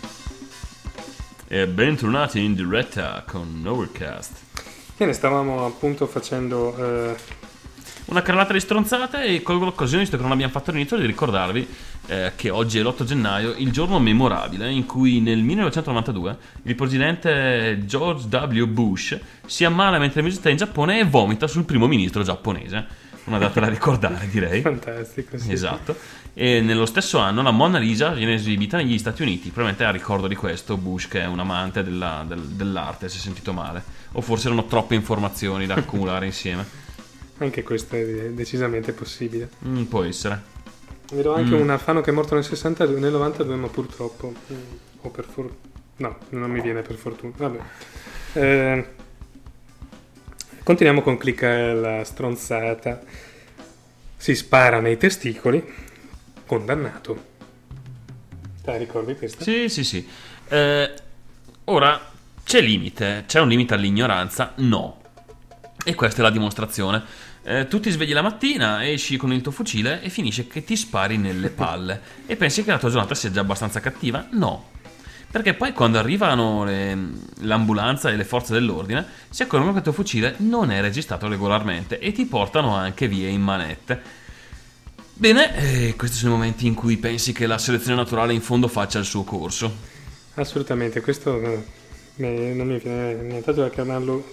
e bentornati in diretta con Overcast. Bene, stavamo appunto facendo... eh, Una carrellata di stronzate e colgo l'occasione, visto che non abbiamo fatto all'inizio, di ricordarvi eh, che oggi è l'8 gennaio, il giorno memorabile in cui nel 1992 il presidente George W. Bush si ammala mentre visita in Giappone e vomita sul primo ministro giapponese. Una data da ricordare, direi. fantastico, sì. Esatto. E nello stesso anno la Mona Lisa viene esibita negli Stati Uniti. Probabilmente a ricordo di questo Bush, che è un amante della- del- dell'arte, si è sentito male. O forse erano troppe informazioni da accumulare [LAUGHS] insieme. Anche questo è decisamente possibile. Mm, può essere. Vedo anche Mm. un Alfano che è morto nel 62, nel 92, ma purtroppo, mm, o per fortuna, no, non mi viene per fortuna. Vabbè. Eh, continuiamo con clicca la stronzata. Si spara nei testicoli, condannato. Te ricordi questa? Sì, sì, sì. Eh, ora, c'è limite? C'è un limite all'ignoranza? No. E questa è la dimostrazione. Eh, tu ti svegli la mattina, esci con il tuo fucile e finisce che ti spari nelle [LAUGHS] palle. e pensi che la tua giornata sia già abbastanza cattiva? No. Perché poi quando arrivano le- l'ambulanza e le forze dell'ordine si accorgono che il tuo fucile non è registrato regolarmente e ti portano anche via in manette. Bene, eh, questi sono i momenti in cui pensi che la selezione naturale in fondo faccia il suo corso. Assolutamente, questo eh, non mi viene nient'altro da chiamarlo,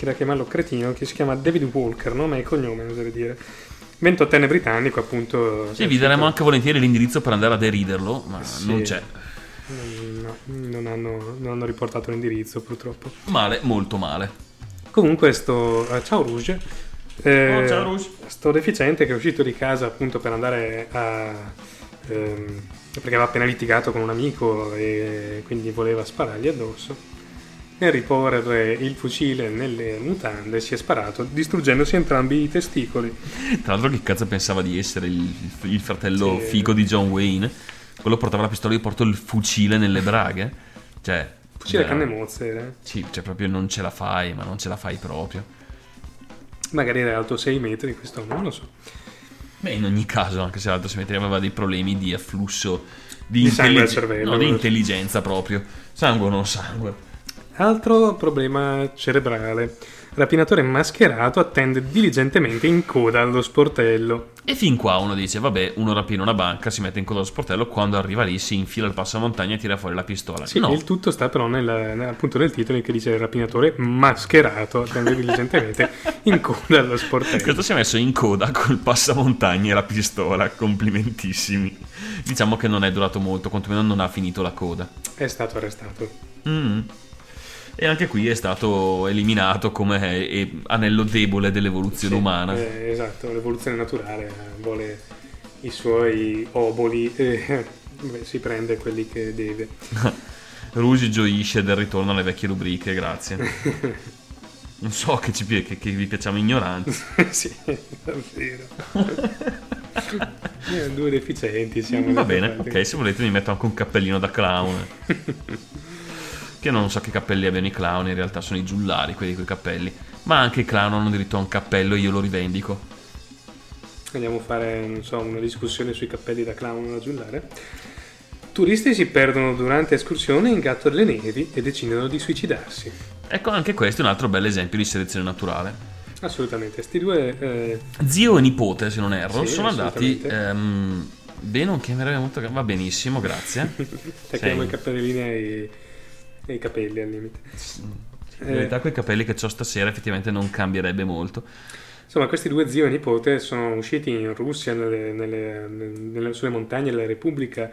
che da chiamarlo cretino, che si chiama David Walker, nome e cognome, oserei dire. 28enne britannico, appunto. Sì, vi daremo anche volentieri l'indirizzo per andare a deriderlo, ma Sì. non c'è. No, non hanno, non hanno riportato l'indirizzo purtroppo. Male, molto male. Comunque sto... eh, ciao Rouge. Eh, Oh, ciao, Rouge. Sto deficiente che è uscito di casa appunto per andare a... ehm, perché aveva appena litigato con un amico e quindi voleva sparargli addosso. Nel riporre il fucile nelle mutande si è sparato distruggendosi entrambi i testicoli. Tra l'altro, che cazzo pensava di essere il, il fratello Sì. figo di John Wayne? Quello portava la pistola, io porto il fucile nelle braghe. Cioè. Fucile a eh, canne mozze era. Sì, cioè proprio non ce la fai, ma non ce la fai proprio. Magari era alto 6 metri, questo non lo so. Beh, in ogni caso, anche se l'altro Simetria aveva dei problemi di afflusso di, Di intellig- cervello. no, di intelligenza proprio. Sangue o non sangue. Altro problema cerebrale. Rapinatore mascherato attende diligentemente in coda allo sportello. E fin qua uno dice, vabbè, uno rapina una banca, si mette in coda allo sportello, quando arriva lì si infila il passamontagna e tira fuori la pistola. Sì, no, il tutto sta però nel, appunto nel titolo che dice rapinatore mascherato attende diligentemente [LAUGHS] in coda allo sportello. questo si è messo in coda col passamontagna e la pistola, complimentissimi. Diciamo che non è durato molto, quantomeno non ha finito la coda. È stato arrestato. Mm. E anche qui è stato eliminato come eh, anello debole dell'evoluzione Sì, umana. eh, esatto, l'evoluzione naturale eh, vuole i suoi oboli e [LAUGHS] beh, si prende quelli che deve. [LAUGHS] Rouge gioisce del ritorno alle vecchie rubriche, grazie. [LAUGHS] Non so che, ci, che, che vi piacciamo ignoranti. sì, davvero. Eh, Due deficienti siamo. Va bene, ok, se volete mi metto anche un cappellino da clown. Che non so che cappelli abbiano i clown, in realtà sono i giullari quelli con i cappelli. Ma anche i clown hanno diritto a un cappello e io lo rivendico. Andiamo a fare, non so, una discussione sui cappelli da clown da giullare. Turisti si perdono durante escursione in gatto delle nevi e decidono di suicidarsi. Ecco, anche questo è un altro bel esempio di selezione naturale. Assolutamente, sti due eh, Zio e nipote, se non erro, Sì, sono andati... ehm, beh, non chiamerei molto... Va benissimo, grazie. [LAUGHS] tacchiamo i cappellini e, e i capelli al limite. In realtà quei capelli che ho stasera effettivamente non cambierebbe molto. Insomma, questi due zio e nipote sono usciti in Russia, nelle, nelle- nelle- sulle montagne della Repubblica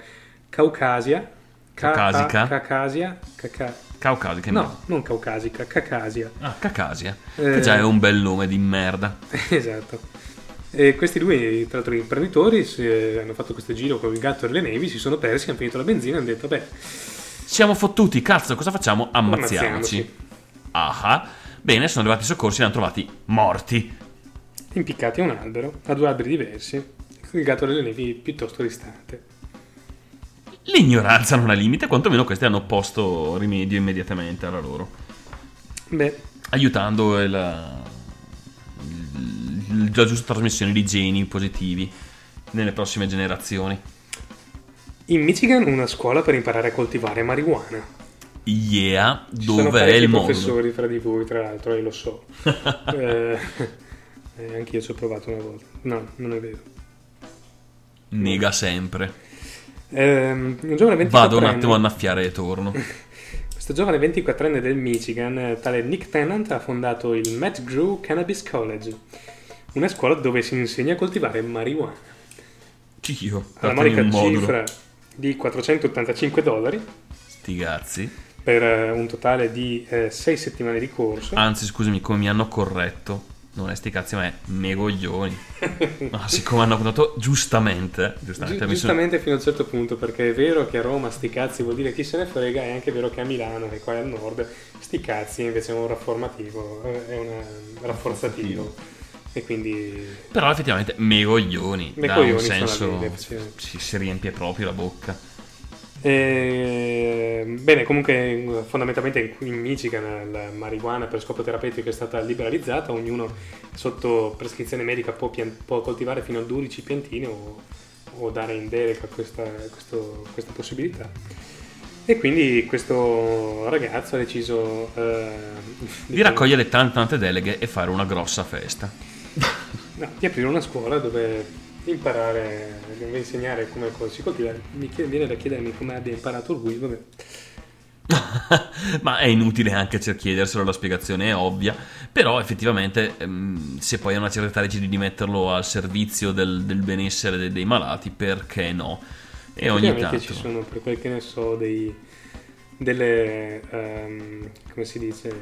Caucasia. Ca- Caucasica? Caucasia. Caca- che no, non Caucasica, Caucasia. Ah, Cacasia. Eh. Che già è un bel nome di merda. [LAUGHS] esatto. E questi due, tra l'altro, imprenditori si- hanno fatto questo giro con il gatto e le nevi, si sono persi, hanno finito la benzina e hanno detto, beh, Siamo fottuti, cazzo, cosa facciamo? Ammazziamoci. Ah. Bene, sono arrivati i soccorsi e li hanno trovati morti. impiccati a un albero, a due alberi diversi, il gatto delle nevi piuttosto distante. L'ignoranza non ha limite, quantomeno questi hanno posto rimedio immediatamente alla loro. Beh, Aiutando il la giusta trasmissione di geni positivi nelle prossime generazioni. In Michigan una scuola per imparare a coltivare marijuana. Yeah, Ci dove è il mondo? professori fra di voi, tra l'altro, e lo so. [LAUGHS] eh, [LAUGHS] eh, anch'io ci ho provato una volta. No, non è vero. Nega sempre. Ehm, un giovane 24enne, Vado un attimo a annaffiare e torno. [LAUGHS] Questo giovane 24enne del Michigan, eh, tale Nick Tennant, ha fondato il Matt Grew Cannabis College, una scuola dove si insegna a coltivare marijuana. Io, Alla modulo. cifra di 485 dollari Sti cazzi. per eh, un totale di 6 settimane di corso. Anzi, scusami, come mi hanno corretto. Non è sti cazzi, ma è megoglioni. [LAUGHS] Ma siccome hanno contato giustamente, giustamente, Gi- mi sono- giustamente fino a un certo punto, perché è vero che a Roma sti cazzi vuol dire chi se ne frega, è anche vero che a Milano, che qua è al nord, sti cazzi invece è un rafformativo, eh, è un rafforzativo. E quindi Però effettivamente megoglioni. Un Megoglioni sono senso si, si riempie proprio la bocca. Eh, bene, comunque fondamentalmente in Michigan la marijuana per scopo terapeutico è stata liberalizzata, ognuno sotto prescrizione medica può, pian- può coltivare fino a 12 piantine o, o dare in delega questa, questo- questa possibilità. E quindi questo ragazzo ha deciso eh, Di raccogliere tante tante deleghe e fare una grossa festa. No, di aprire una scuola dove imparare, dove insegnare come si coltiva. Mi chiede- viene da chiedermi come abbia imparato lui, [LAUGHS] vabbè. Ma è inutile anche chiederselo, la spiegazione è ovvia. Però effettivamente, ehm, se poi a una certa età decidi di metterlo al servizio del, del benessere dei, dei malati, perché no? E ogni tanto. ci sono, per quel che ne so, dei, delle, ehm, come si dice,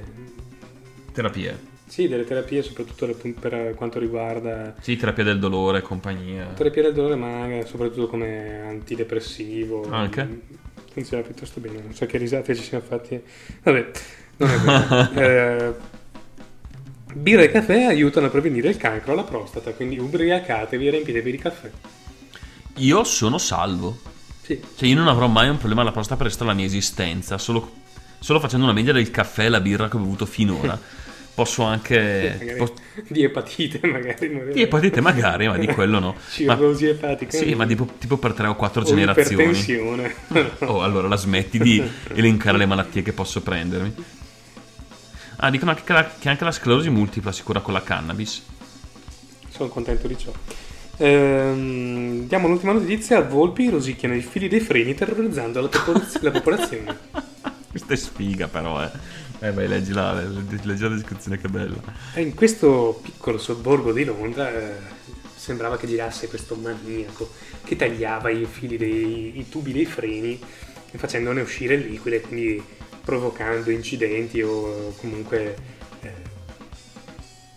Terapie. Sì, delle terapie, soprattutto per quanto riguarda Sì, terapia del dolore e compagnia. terapia del dolore, ma soprattutto come antidepressivo. Anche? Funziona piuttosto bene, non so che risate ci siamo fatti. Vabbè, non è vero. [LAUGHS] Eh, birra e caffè aiutano a prevenire il cancro alla prostata, quindi ubriacatevi e riempitevi di caffè. Io sono salvo. Sì, Cioè, io non avrò mai un problema alla prostata per resta la mia esistenza. Solo, solo facendo una media del caffè e la birra che ho bevuto finora. [LAUGHS] Posso anche. magari pos- di epatite magari. non di epatite magari, ma di quello no. [LAUGHS] Ma, Cirrosi epatica. sì, ma tipo, tipo per tre o quattro o generazioni. [LAUGHS] Oh, allora la smetti di [LAUGHS] elencare le malattie che posso prendermi. Ah, dicono anche che, la- che anche la sclerosi multipla si cura con la cannabis. Sono contento di ciò. Ehm, diamo l'ultima notizia. Volpi rosicchiano i fili dei freni terrorizzando la, popolaz- la popolazione. Questa è sfiga, però, eh. Eh, vai, leggi la, leggi la descrizione, che bella. E in questo piccolo sobborgo di Londra eh, sembrava che girasse questo maniaco che tagliava i fili dei i tubi dei freni facendone uscire il liquido e quindi provocando incidenti o comunque eh,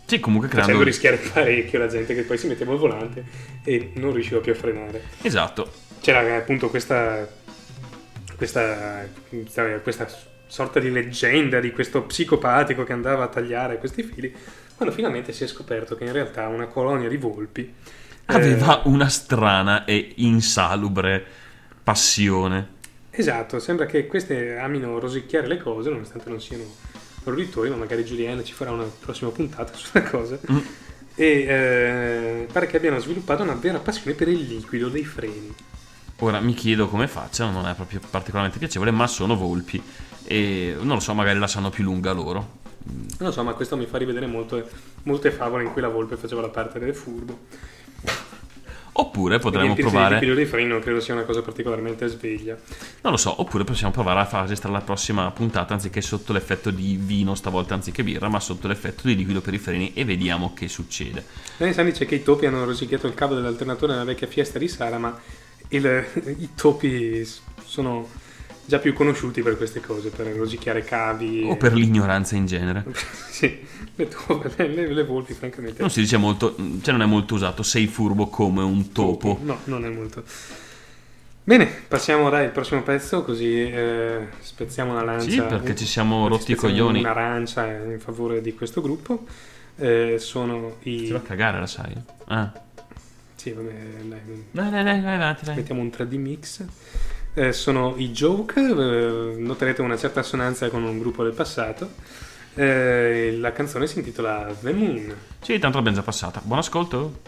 Sì, comunque facendo creando. rischiare parecchio la gente che poi si metteva al volante e non riusciva più a frenare. Esatto. C'era appunto questa, questa, questa sorta di leggenda di questo psicopatico che andava a tagliare questi fili, quando finalmente si è scoperto che in realtà una colonia di volpi eh, Aveva una strana e insalubre passione. Esatto, sembra che queste amino rosicchiare le cose, nonostante non siano roditori, ma magari Giuliana ci farà una prossima puntata sulla cosa. Mm. E eh, pare che abbiano sviluppato una vera passione per il liquido dei freni. Ora mi chiedo come facciano, non è proprio particolarmente piacevole, ma sono volpi. E non lo so, magari la sanno più lunga loro. Non lo so, ma questo mi fa rivedere molto- molte favole in cui la volpe faceva la parte del furbo. Oppure potremmo di provare. liquido dei freni non credo sia una cosa particolarmente sveglia. Non lo so, oppure possiamo provare a far registrare la prossima puntata anziché sotto l'effetto di vino, stavolta anziché birra, ma sotto l'effetto di liquido per i freni e vediamo che succede. San dice che i topi hanno rosicchiato il cavo dell'alternatore nella vecchia fiesta di Sara, ma il- [LAUGHS] i topi sono già più conosciuti per queste cose, per rosicchiare cavi. O per l'ignoranza in genere. [LAUGHS] sì, le, to- le, le- volpi, francamente. Non si dice molto, cioè non è molto usato, sei furbo come un topo. No, non è molto. Bene, passiamo dai al prossimo pezzo, così eh, spezziamo una lancia. Sì, perché ci siamo ci rotti i coglioni. Un'arancia in favore di questo gruppo. Eh, sono i. Ti va a cagare, la sai? Ah. Sì, vabbè, dai, Dai, dai, dai, vai avanti, dai. mettiamo un 3D mix. Eh, sono i Joke, eh, noterete una certa assonanza con un gruppo del passato. Eh, la canzone si intitola The Moon. Sì, tanto l'abbiamo già passata. Buon ascolto.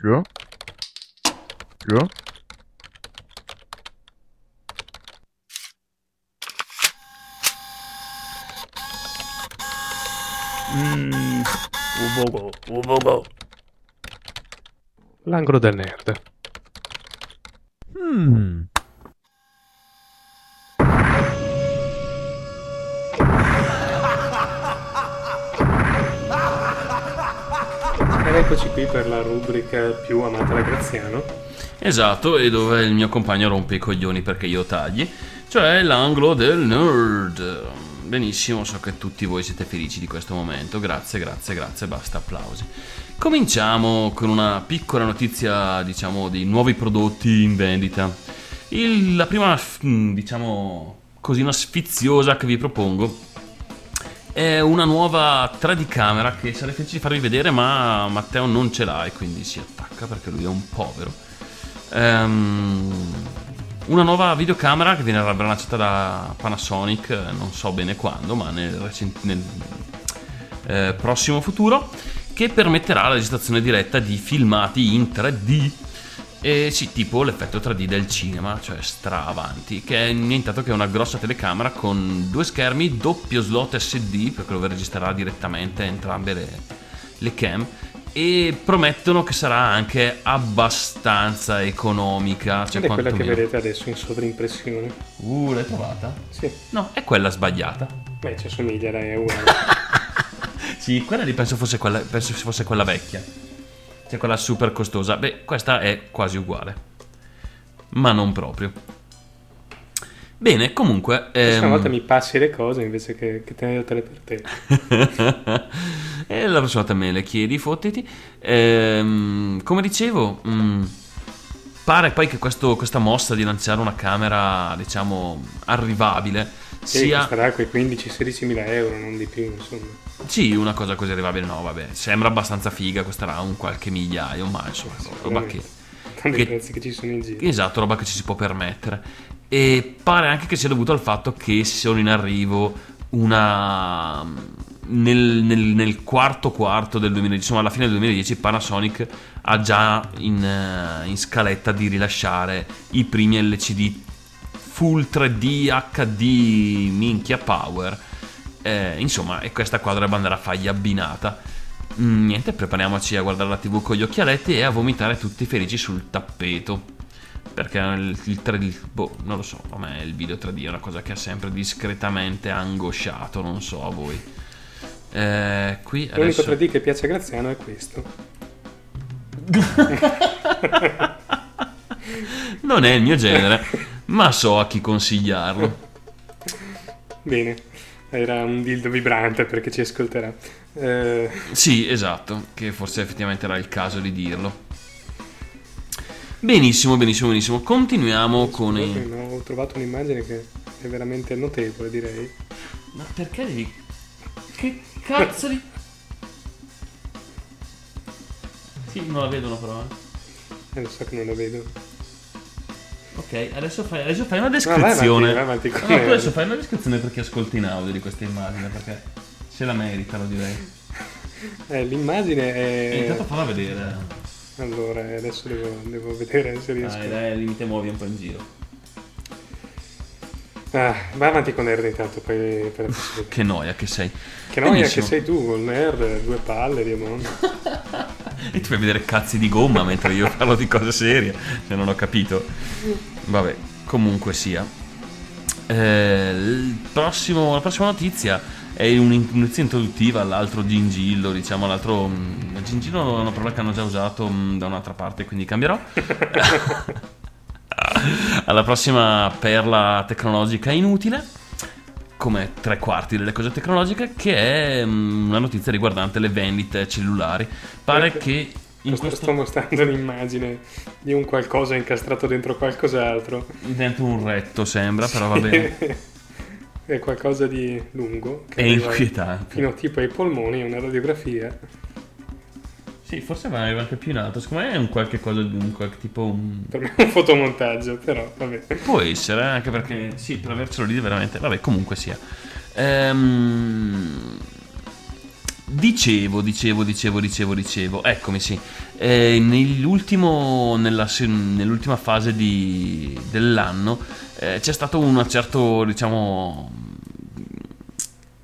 Già? Già? Mmm, ubogo, ubogo. L'angolo del nerd. Hmm. Eccoci qui per la rubrica più amata da Graziano. Esatto, e dove il mio compagno rompe i coglioni perché io tagli, cioè l'angolo del nerd. Benissimo, so che tutti voi siete felici di questo momento. Grazie, grazie, grazie, basta applausi. Cominciamo con una piccola notizia, diciamo, di nuovi prodotti in vendita. Il- la prima, diciamo, cosina sfiziosa che vi propongo è una nuova 3D camera che sarei felice di farvi vedere, ma Matteo non ce l'ha e quindi si attacca perché lui è un povero. Ehm, una nuova videocamera che viene lanciata da Panasonic, non so bene quando, ma nel, recent- nel, eh, prossimo futuro, che permetterà la registrazione diretta di filmati in 3D. E sì, tipo l'effetto 3D del cinema, cioè stra avanti, che è nient'altro che una grossa telecamera con due schermi, doppio slot SD, perché lo registrerà direttamente entrambe le, le cam, e promettono che sarà anche abbastanza economica. Cioè è quella che vedete adesso in sovrimpressione. Uh, l'hai trovata? Sì, No, è quella sbagliata. beh, ci assomiglia, dai, è uguale. [LAUGHS] Sì, quella lì penso fosse quella, penso fosse quella vecchia. Cioè quella super costosa. Beh, questa è quasi uguale. Ma non proprio. Bene, comunque... La prossima ehm, volta mi passi le cose invece che, che tenertele per te. [LAUGHS] e la prossima volta me le chiedi, fottiti. Ehm, come dicevo, mh, pare poi che questo- questa mossa di lanciare una camera, diciamo, arrivabile Sì, sia... costerà quei 15-16 mila euro, non di più, insomma. Sì, una cosa così arrivabile, no, vabbè, sembra abbastanza figa, costerà un qualche migliaio, ma insomma, roba che... Tanti che- prezzi che ci sono in giro. Esatto, roba che ci si può permettere. E pare anche che sia dovuto al fatto che sono in arrivo una... Nel, nel- nel quarto quarto del 2010, insomma alla fine del 2010 Panasonic ha già in, eh, in scaletta di rilasciare i primi LCD Full 3D HD minchia power Eh, insomma e questa qua dovrebbe andare a fargli abbinata Mm, niente prepariamoci a guardare la tv con gli occhialetti e a vomitare tutti felici sul tappeto. Perché il, il 3D boh non lo so a me il video 3D è una cosa che ha sempre discretamente angosciato non so a voi. Eh, qui L'unico adesso 3D che piace a Graziano è questo. [LAUGHS] non è il mio genere ma so a chi consigliarlo. Bene, era un dildo vibrante perché ci ascolterà. Eh, Sì, esatto, che forse effettivamente era il caso di dirlo. Benissimo, benissimo, benissimo. Continuiamo con i... Ho trovato un'immagine che è veramente notevole, direi. Ma perché devi... Che cazzo di... Sì, non la vedono però. eh. Eh, lo so che non la vedo. Ok, adesso fai, adesso fai una vai descrizione. avanti, vai avanti con no, tu me. adesso fai una descrizione per chi ascolta in audio di questa immagine, perché se la meritano direi. Eh, l'immagine E è... intanto falla vedere. Allora, eh, adesso devo, devo vedere se riesco. Dai, dai, limite muovi un po' in giro. Ah, vai avanti con Nerd intanto, poi... vedere. Che noia che sei. Che noia che Benissimo. sei tu, col Nerd, due palle, Diamond. E tu fai vedere cazzi di gomma mentre io parlo di cose serie. Se non ho capito. Vabbè, comunque sia. Eh, il prossimo- la prossima notizia è un'inizia introduttiva all'altro gingillo, diciamo all'altro... mm, Gingillo è una parola che hanno già usato mm, da un'altra parte, quindi cambierò. [LAUGHS] [LAUGHS] Alla prossima perla tecnologica inutile, come tre quarti delle cose tecnologiche, che è mm, una notizia riguardante le vendite cellulari. Pare Ecco, che in Sto- questo Sto mostrando l'immagine di un qualcosa incastrato dentro qualcos'altro. dentro un retto sembra, però va bene. [LAUGHS] è qualcosa di lungo. che È inquietante. Fino tipo ai polmoni, è una radiografia. Sì, forse va anche più in alto. Secondo me è un qualche cosa di un qualche tipo. un- Per me è un fotomontaggio, però vabbè. Può essere, anche perché sì, per avercelo lì veramente. Vabbè, comunque sia. Ehm, dicevo, dicevo, dicevo, dicevo, dicevo, eccomi sì, Eh, nell'ultimo, nella, nell'ultima fase di- dell'anno eh, c'è stato un certo, diciamo,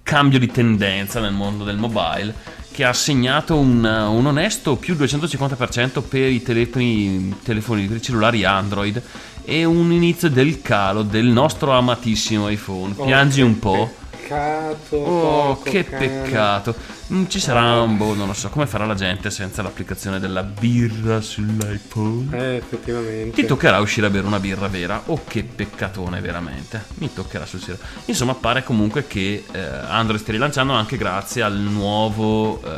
cambio di tendenza nel mondo del mobile che ha segnato un, un onesto più 250% per i telefoni, telefoni per i cellulari Android e un inizio del calo del nostro amatissimo iPhone. Piangi un po'. Peccato. Oh, che cane. peccato. Mm, Ci sarà un boh, non lo so, come farà la gente senza l'applicazione della birra sull'iPhone? Eh, effettivamente. Ti toccherà uscire a bere una birra vera. Oh, che peccatone, veramente. Mi toccherà sul serio. Insomma, pare comunque che eh, Android stia rilanciando anche grazie al nuovo, eh,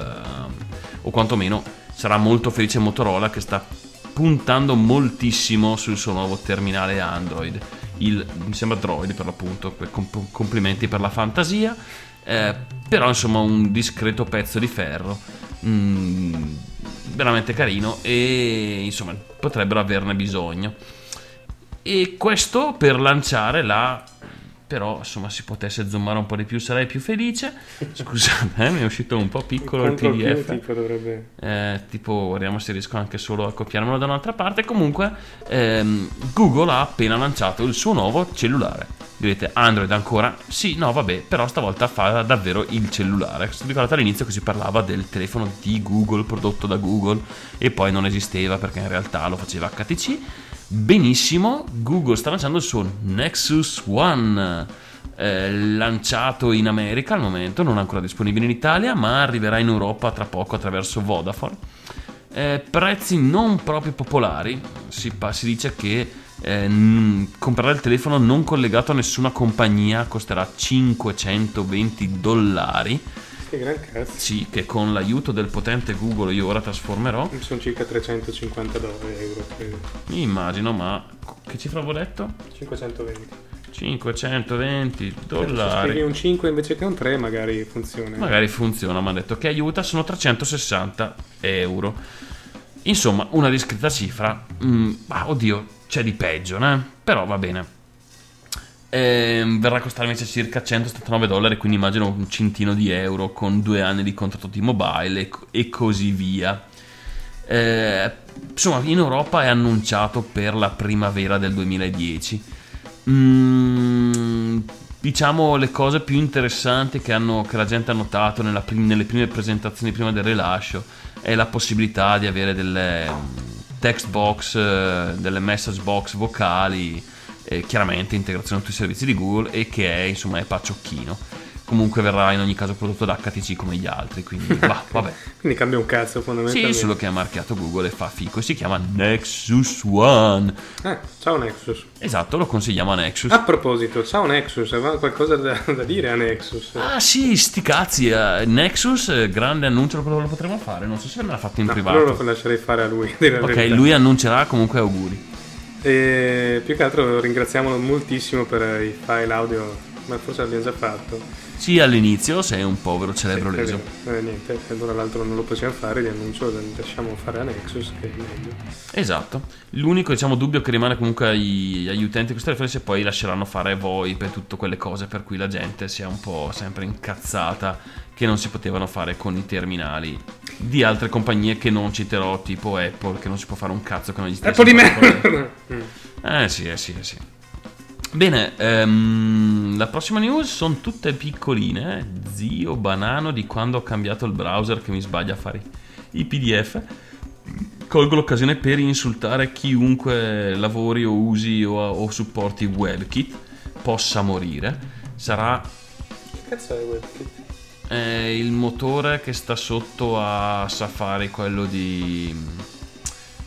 o quantomeno sarà molto felice Motorola che sta puntando moltissimo sul suo nuovo terminale Android. Il, mi sembra Droid per l'appunto. com- complimenti per la fantasia. Eh, però insomma un discreto pezzo di ferro. Mm, veramente carino e insomma potrebbero averne bisogno. E questo per lanciare la... Però insomma si potesse zoomare un po' di più sarei più felice. [LAUGHS] Scusate, eh, mi è uscito un po' piccolo il più, PDF. tipo dovrebbe... Eh, tipo, guardiamo se riesco anche solo a copiarmelo da un'altra parte. Comunque, ehm, Google ha appena lanciato il suo nuovo cellulare. Direte, Android ancora? Sì, no, vabbè, però stavolta fa davvero il cellulare. Ricordate all'inizio che si parlava del telefono di Google, prodotto da Google, e poi non esisteva perché in realtà lo faceva HTC. Benissimo, Google sta lanciando il suo Nexus One eh, lanciato in America al momento, non ancora disponibile in Italia, ma arriverà in Europa tra poco attraverso Vodafone. Eh, prezzi non proprio popolari, si, si dice che eh, n- comprare il telefono non collegato a nessuna compagnia costerà 520 dollari. Che gran cazzo. Sì, che con l'aiuto del potente Google io ora trasformerò. Sono circa 350 do- euro, credo. Mi immagino, ma che cifra avevo detto? 520. 520 Se dollari. scrivi un 5 invece che un 3 magari funziona. Magari funziona, mi ha detto che aiuta, sono 360 euro. Insomma, una discreta cifra. Mm, ah, oddio, c'è di peggio, né? Però va bene. Ehm, verrà a costare invece circa 179 dollari, quindi immagino un centino di euro con due anni di contratto di mobile e, e così via. Eh, insomma, in Europa è annunciato per la primavera del 2010. Mm, diciamo le cose più interessanti che, hanno- che la gente ha notato prim- nelle prime presentazioni prima del rilascio è la possibilità di avere delle mm, text box, eh, delle message box vocali, e chiaramente integrazione con tutti i servizi di Google e che è insomma è pacciocchino. Comunque verrà in ogni caso prodotto da HTC come gli altri, quindi [LAUGHS] bah, vabbè. Quindi cambia un cazzo Sì, fondamentalmente. solo che ha marchiato Google e fa fico e si chiama Nexus One. Eh, ciao Nexus. Esatto, lo consigliamo a Nexus. A proposito, ciao Nexus, aveva qualcosa da, da dire a Nexus? Ah sì, sti cazzi, eh, Nexus, eh, grande annuncio, lo, lo potremo fare, non so se me l'ha fatto in No, privato. allora lo lascerei fare a lui. [LAUGHS] a Ok, lui annuncerà comunque auguri. E più che altro ringraziamolo moltissimo per i file audio, ma forse l'abbiamo già fatto. Sì, all'inizio sei un povero cerebro Sì, leso. Eh, niente, allora l'altro non lo possiamo fare, di annuncio lo lasciamo fare a Nexus, che è meglio. Esatto. L'unico diciamo, dubbio che rimane comunque agli, agli utenti di questi telefoni è se poi lasceranno fare VoIP e tutte quelle cose per cui la gente si è un po' sempre incazzata che non si potevano fare con i terminali di altre compagnie che non citerò, tipo Apple, che non si può fare un cazzo che non gli stia Apple di merda! Eh sì, eh sì, eh sì. Bene, ehm, la prossima news sono tutte piccoline. eh. Zio banano di quando ho cambiato il browser che mi sbaglia a fare i PDF. Colgo l'occasione per insultare chiunque lavori o usi o, o supporti WebKit possa morire. Sarà Che cazzo è WebKit? Eh, il motore che sta sotto a Safari, quello di,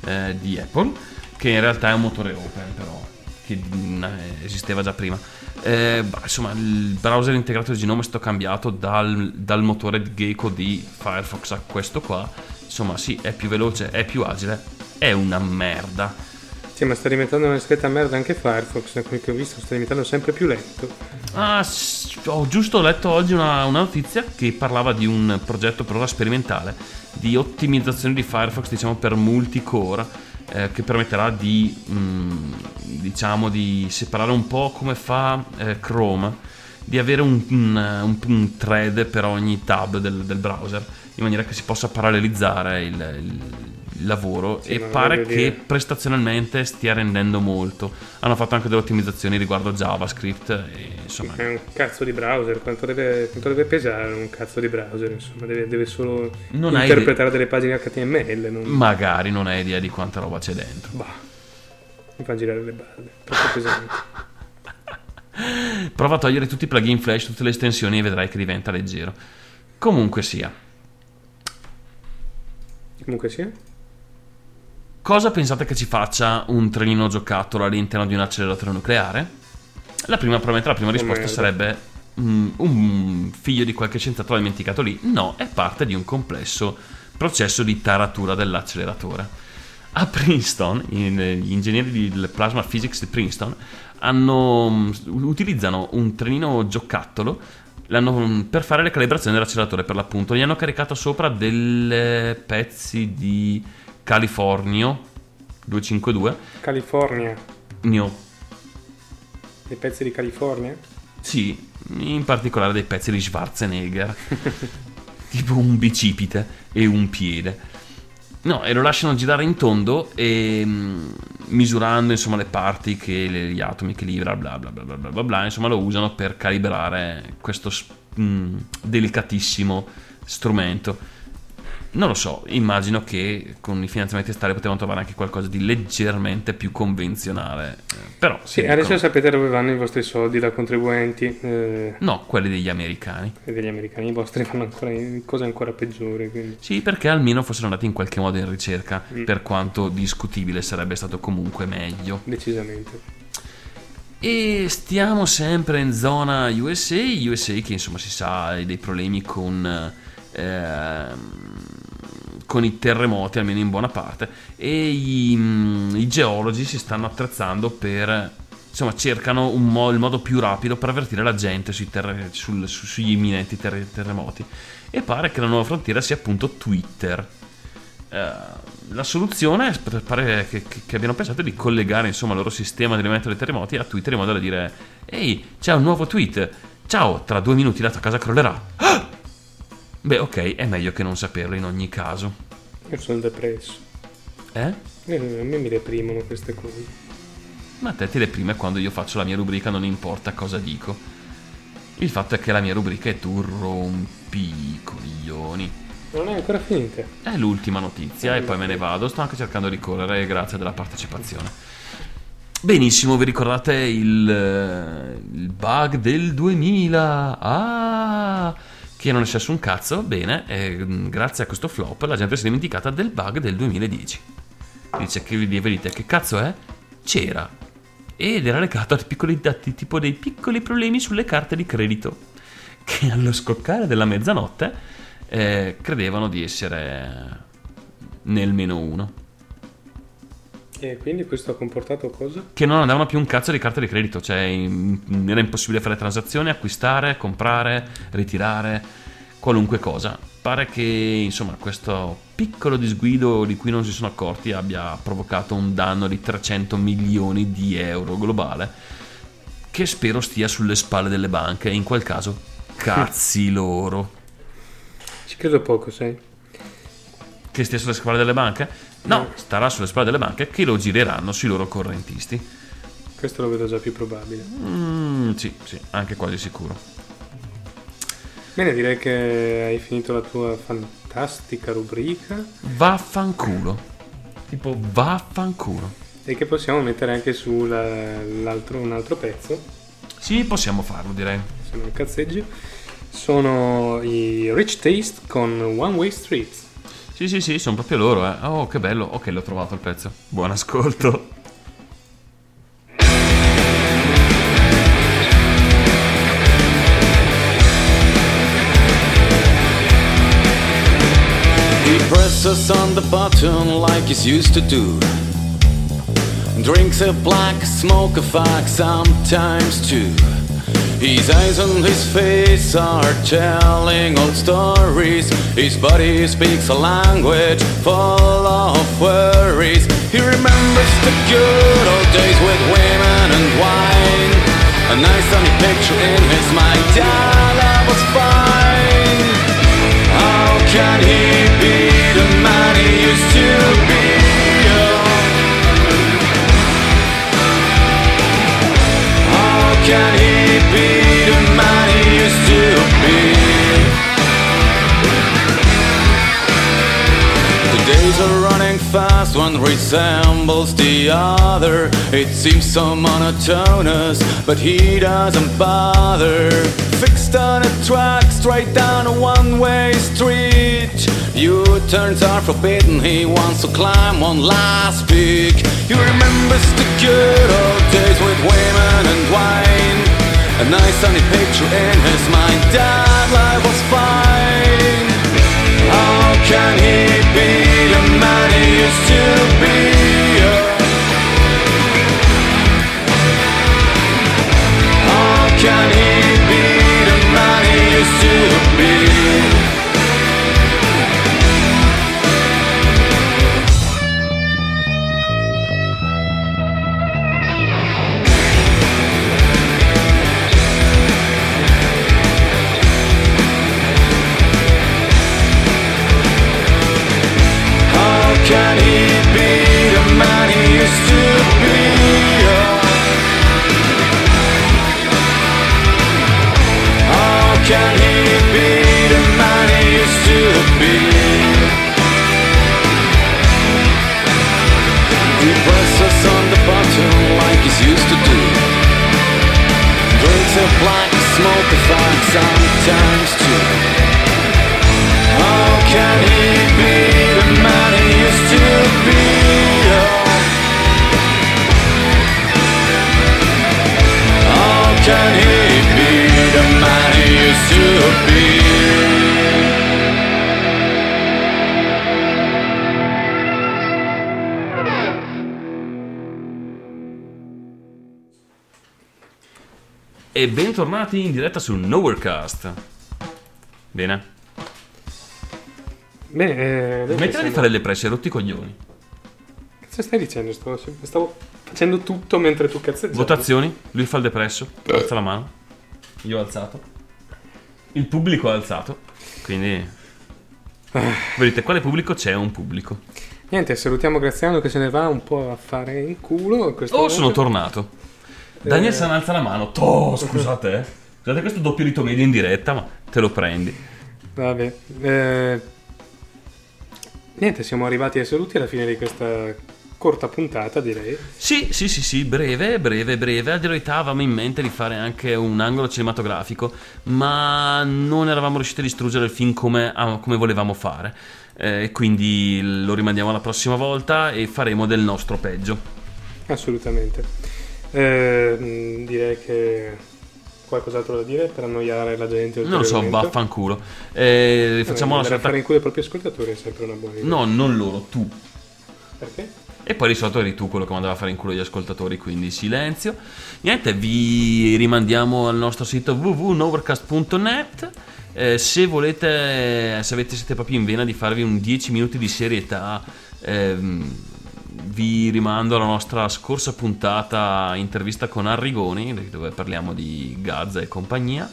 eh, di Apple, che in realtà è un motore open però, che mm, esisteva già prima. Eh, insomma, il browser integrato di Genome è stato cambiato dal, dal motore Gecko di Firefox a questo qua. Insomma, sì, è più veloce, è più agile, è una merda. Sì, ma sta diventando una discreta merda anche Firefox, da quel che ho visto, sta diventando sempre più lento. Ah, ho giusto letto oggi una, una notizia che parlava di un progetto per ora sperimentale di ottimizzazione di Firefox, diciamo per multicore, eh, che permetterà di, mm, diciamo, di separare un po' come fa eh, Chrome di avere un, un- un- un thread per ogni tab del, del browser, in maniera che si possa parallelizzare il- il lavoro Sì, e pare che prestazionalmente stia rendendo molto. Hanno fatto anche delle ottimizzazioni riguardo JavaScript e insomma... È un cazzo di browser, quanto deve, quanto deve pesare un cazzo di browser? Insomma, deve, deve solo Non interpretare delle pagine HTML. Non... Magari non hai idea di quanta roba c'è dentro. Bah, mi fa girare le balle, troppo pesante. [LAUGHS] Prova a togliere tutti i plugin flash, tutte le estensioni e vedrai che diventa leggero. Comunque sia, Comunque sia. Cosa pensate che ci faccia un trenino giocattolo all'interno di un acceleratore nucleare? La prima, probabilmente la prima risposta sarebbe mm, un figlio di qualche scienziato l'ha dimenticato lì. No, è parte di un complesso processo di taratura dell'acceleratore. A Princeton, in- gli ingegneri del Plasma Physics di Princeton hanno, mm, utilizzano un trenino giocattolo l'hanno, mm, per fare le calibrazioni dell'acceleratore per l'appunto. Gli hanno caricato sopra dei pezzi di Californio 252. California, Nio. dei pezzi di California? Sì, in particolare dei pezzi di Schwarzenegger. [LAUGHS] tipo un bicipite e un piede. No, e lo lasciano girare in tondo e mm, misurando insomma le parti che le- gli atomi che libera, bla bla bla bla bla bla, bla, insomma lo usano per calibrare questo s- mm, delicatissimo strumento. Non lo so, immagino che con i finanziamenti statali potevano trovare anche qualcosa di leggermente più convenzionale. eh, Però Sì, dicono- adesso sapete dove vanno i vostri soldi da contribuenti eh, No, quelli degli americani. e degli americani. I vostri fanno ancora cose ancora peggiori. Quindi. Sì, perché almeno fossero andati in qualche modo in ricerca, Mm. per quanto discutibile sarebbe stato comunque meglio. Decisamente. E stiamo sempre in zona USA, USA che insomma si sa ha dei problemi con, ehm, con i terremoti, almeno in buona parte, e i, mm, i geologi si stanno attrezzando per, insomma cercano mo- il modo più rapido per avvertire la gente terre- sul- su- sugli imminenti terre- terremoti. E pare che la nuova frontiera sia appunto Twitter. Eh, la soluzione è- pare che, che- abbiano pensato di collegare insomma il loro sistema di rimettere dei terremoti a Twitter in modo da dire ehi c'è un nuovo tweet ciao tra due minuti la tua casa crollerà [GASPS] Ah! Beh ok è meglio che non saperlo in ogni caso Io sono depresso. eh? Eh, A me mi deprimono queste cose. ma a te ti deprime quando io faccio la mia rubrica non importa cosa dico il fatto è che la mia rubrica è tu rompi coglioni Non è ancora finita. È l'ultima notizia e poi me ne vado. Sto anche cercando di correre grazie della partecipazione. Benissimo, vi ricordate il, eh, il bug del 2000? Ah! Che non è successo un cazzo? Bene, mm, grazie a questo flop la gente si è dimenticata del bug del 2010. Dice che vi che cazzo è? C'era. Ed era legato a piccoli dati, tipo dei piccoli problemi sulle carte di credito. Che allo scoccare della mezzanotte eh, credevano di essere nel meno uno. E quindi questo ha comportato cosa? Che non andavano più un cazzo di carte di credito, cioè in- era impossibile fare transazioni, acquistare, comprare, ritirare, qualunque cosa. Pare che insomma questo piccolo disguido di cui non si sono accorti abbia provocato un danno di 300 milioni di euro globale, che spero stia sulle spalle delle banche, in quel caso cazzi [LAUGHS] loro. Ci credo poco, sai. Che stia sulle spalle delle banche? No, starà sulle spalle delle banche che lo gireranno sui loro correntisti. Questo lo vedo già più probabile. Mm, sì, sì, anche quasi sicuro. Bene, direi che hai finito la tua fantastica rubrica Vaffanculo. Tipo vaffanculo. e che possiamo mettere anche su un altro pezzo, Sì, possiamo farlo, direi. se non cazzeggi. Sono i Rich Taste con One Way Street. Sì, sì, sì, sono proprio loro, eh. Oh, che bello. Ok, l'ho trovato il pezzo. Buon ascolto. He presses on the button like he's used to do. Drinks a black, smoke a fag sometimes too. His eyes and his face are telling old stories. His body speaks a language full of worries. He remembers the good old days with women and wine. A nice sunny picture in his mind. Yeah, that was fine. How can he be the man he used to be? How can he days are running fast, one resembles the other. It seems so monotonous, but he doesn't bother. Fixed on a track, straight down a one way street. U turns are forbidden, he wants to climb one last peak. He remembers the good old days with women and wine. A nice sunny picture in his mind, that life was fine. How can he be Bentornati in diretta su Nowherecast. Bene. Bene, eh, Smettila di fare le presse, rotti i coglioni. Cosa stai dicendo? Stavo, stavo facendo tutto mentre tu cazzeggiavi. Votazioni? Lui fa il depresso, alza la mano. Io ho alzato. Il pubblico ha alzato. Quindi... Vedete, quale pubblico c'è? Un pubblico. Niente, salutiamo Graziano che se ne va un po' a fare in culo. Oh, volta. sono tornato. Daniel Eh. Alza la mano. Toh, scusate, eh. Scusate questo doppio rito medio in diretta, ma te lo prendi. Vabbè. eh, niente, siamo arrivati ai saluti alla fine di questa corta puntata, direi. Sì, sì, sì, sì, breve, breve, breve. A dire la verità avevamo in mente di fare anche un angolo cinematografico, ma non eravamo riusciti a distruggere il film come, ah, come volevamo fare. Eh, quindi lo rimandiamo alla prossima volta e faremo del nostro peggio. Assolutamente. Eh, direi che qualcos'altro da dire per annoiare la gente. Non lo so, vaffanculo. Eh, Eh, facciamo una andare a sorta... fare in culo ai propri ascoltatori è sempre una buona idea. No, non loro, tu. Perché? E poi di solito eri tu quello che mandava a fare in culo gli ascoltatori, quindi silenzio. Niente, vi rimandiamo al nostro sito www.novercast.net. Eh, se volete, se avete, siete proprio in vena di farvi un 10 minuti di serietà, ehm, vi rimando alla nostra scorsa puntata intervista con Arrigoni, dove parliamo di Gaza e compagnia.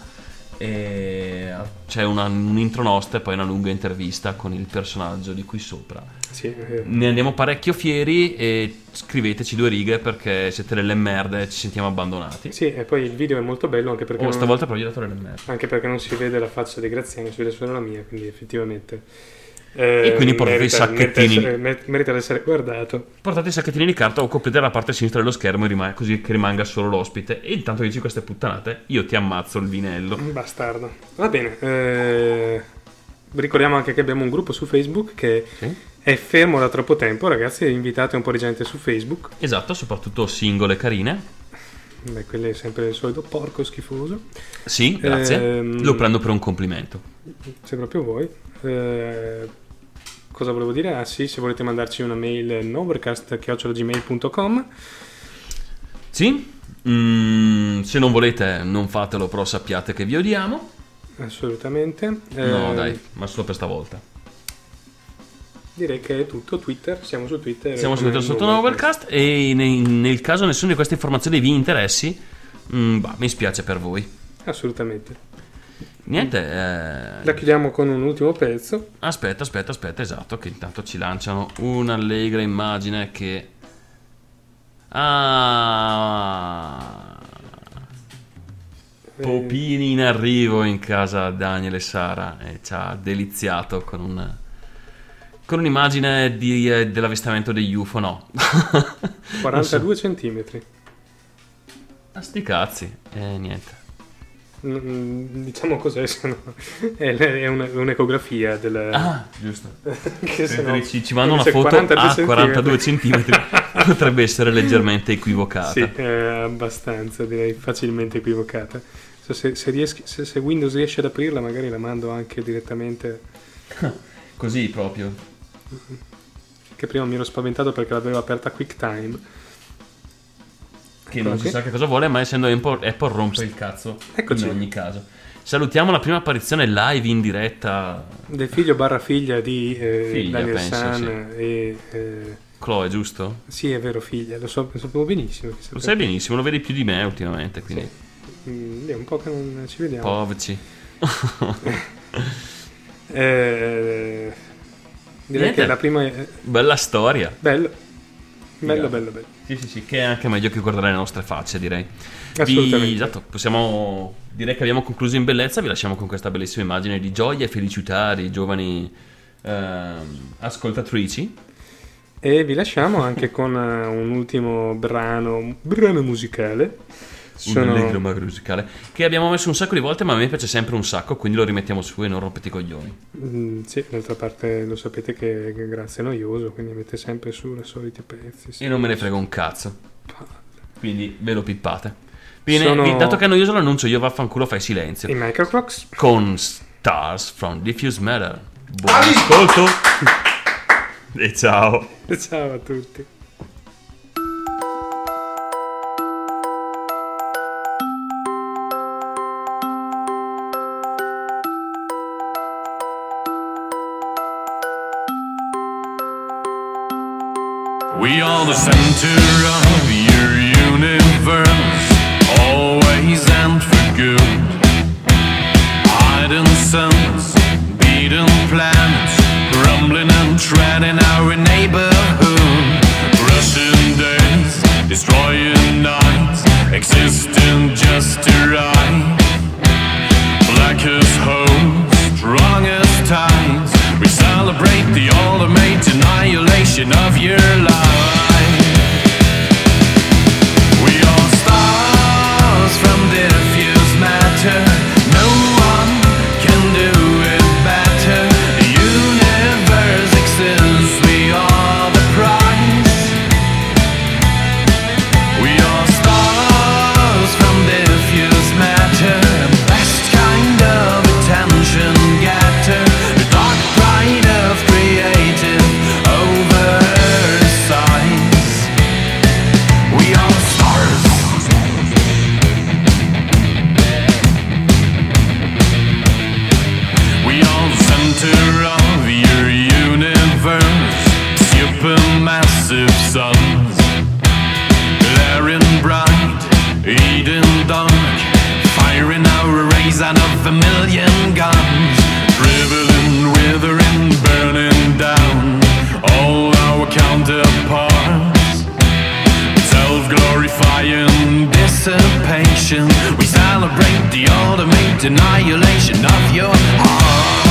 E c'è una, un intro nostra e poi una lunga intervista con il personaggio di qui sopra. Sì, Ne andiamo parecchio fieri e scriveteci due righe perché siete delle merde e ci sentiamo abbandonati. sì, e poi il video è molto bello anche perché, Oh, non, stavolta però gli ho dato delle merde. anche perché non si vede la faccia di Graziano, si vede solo la mia, quindi effettivamente... eh, E quindi portate i sacchettini. Merita, essere- merita di essere guardato. Portate i sacchettini di carta o coprite la parte sinistra dello schermo e rima- così che rimanga solo l'ospite. E intanto dici queste puttanate, io ti ammazzo il vinello. Bastardo. Va bene. eh, ricordiamo anche che abbiamo un gruppo su Facebook che Sì. è fermo da troppo tempo. Ragazzi, invitate un po' di gente su Facebook. Esatto, soprattutto singole carine. Beh, quello è sempre il solito porco schifoso. Sì, grazie. Ehm, Lo prendo per un complimento. Se proprio vuoi. Eh, cosa volevo dire? Ah sì, se volete mandarci una mail novercast.gmail.com Sì? Mm, se non volete, non fatelo, però sappiate che vi odiamo. Assolutamente. No, Eh, dai, ma solo per stavolta. Direi che è tutto. Twitter, siamo su Twitter. Siamo come subito sotto Novercast. E ne- nel caso nessuna di queste informazioni vi interessi, Mm, bah, mi spiace per voi. Assolutamente. Niente, eh, La chiudiamo con un ultimo pezzo. aspetta, aspetta, aspetta, esatto, che intanto ci lanciano un'allegra immagine che... Ah... Eh, Popini in arrivo in casa Daniele Sara e ci ha deliziato con un... Con un'immagine di, eh, dell'avvistamento degli UFO, no. [LAUGHS] 42 centimetri. A sti cazzi, e niente. Diciamo cos'è, [LAUGHS] se no è, è un'ecografia del... Ah, giusto. [LAUGHS] che se no- ci, ci mandano una foto 42 a 42 centimetri potrebbe essere [LAUGHS] leggermente equivocata. Sì, abbastanza, direi facilmente equivocata. So, Se, se rieschi- se- se Windows riesce ad aprirla, magari la mando anche direttamente. Così proprio. Che prima mi ero spaventato perché l'avevo aperta QuickTime. Che non si sa che cosa vuole, ma essendo Apple, Apple rompe il cazzo Eccoci. in ogni caso. Salutiamo la prima apparizione live in diretta. Del figlio barra figlia di eh, Figlia, Daniel penso, San sì. e... eh, Chloe, giusto? sì, è vero, figlia, lo, so, lo sapevo benissimo. chissà Lo sai benissimo, lo vedi più di me ultimamente, quindi Mm, è un po' che non ci vediamo. povci. [LAUGHS] Eh, direi Niente. che la prima è... Bella storia. Bello, bello, bello, bello. Sì, sì, sì, che è anche meglio che guardare le nostre facce, direi. Assolutamente. Vi, esatto, possiamo direi che abbiamo concluso in bellezza, vi lasciamo con questa bellissima immagine di gioia e felicità di giovani ehm, ascoltatrici. E vi lasciamo anche con eh, un ultimo brano, brano musicale. Un allegro magro musicale che abbiamo messo un sacco di volte, ma a me piace sempre un sacco, quindi lo rimettiamo su e non rompete i coglioni. Mm, sì, d'altra parte lo sapete che, Grazia è noioso, quindi mette sempre su i soliti pezzi. sì. E non me ne frega un cazzo. Quindi ve lo pippate. Bene, Sono- dato che è noioso l'annuncio, io vaffanculo fai silenzio. I Microcrocks. Con Stars from Diffuse Matter. Buon ascolto! [LAUGHS] e ciao! Ciao a tutti. Are the center of your universe, always and for good. Hiding suns, beating planets, rumbling and treading our neighborhood. Rushing days, destroying nights, existing just to right. Black as holes, strong as tides. We celebrate the ultimate annihilation of your life. Guns, dribbling, withering, burning down all our counterparts. Self-glorifying dissipation, we celebrate the ultimate annihilation of your heart.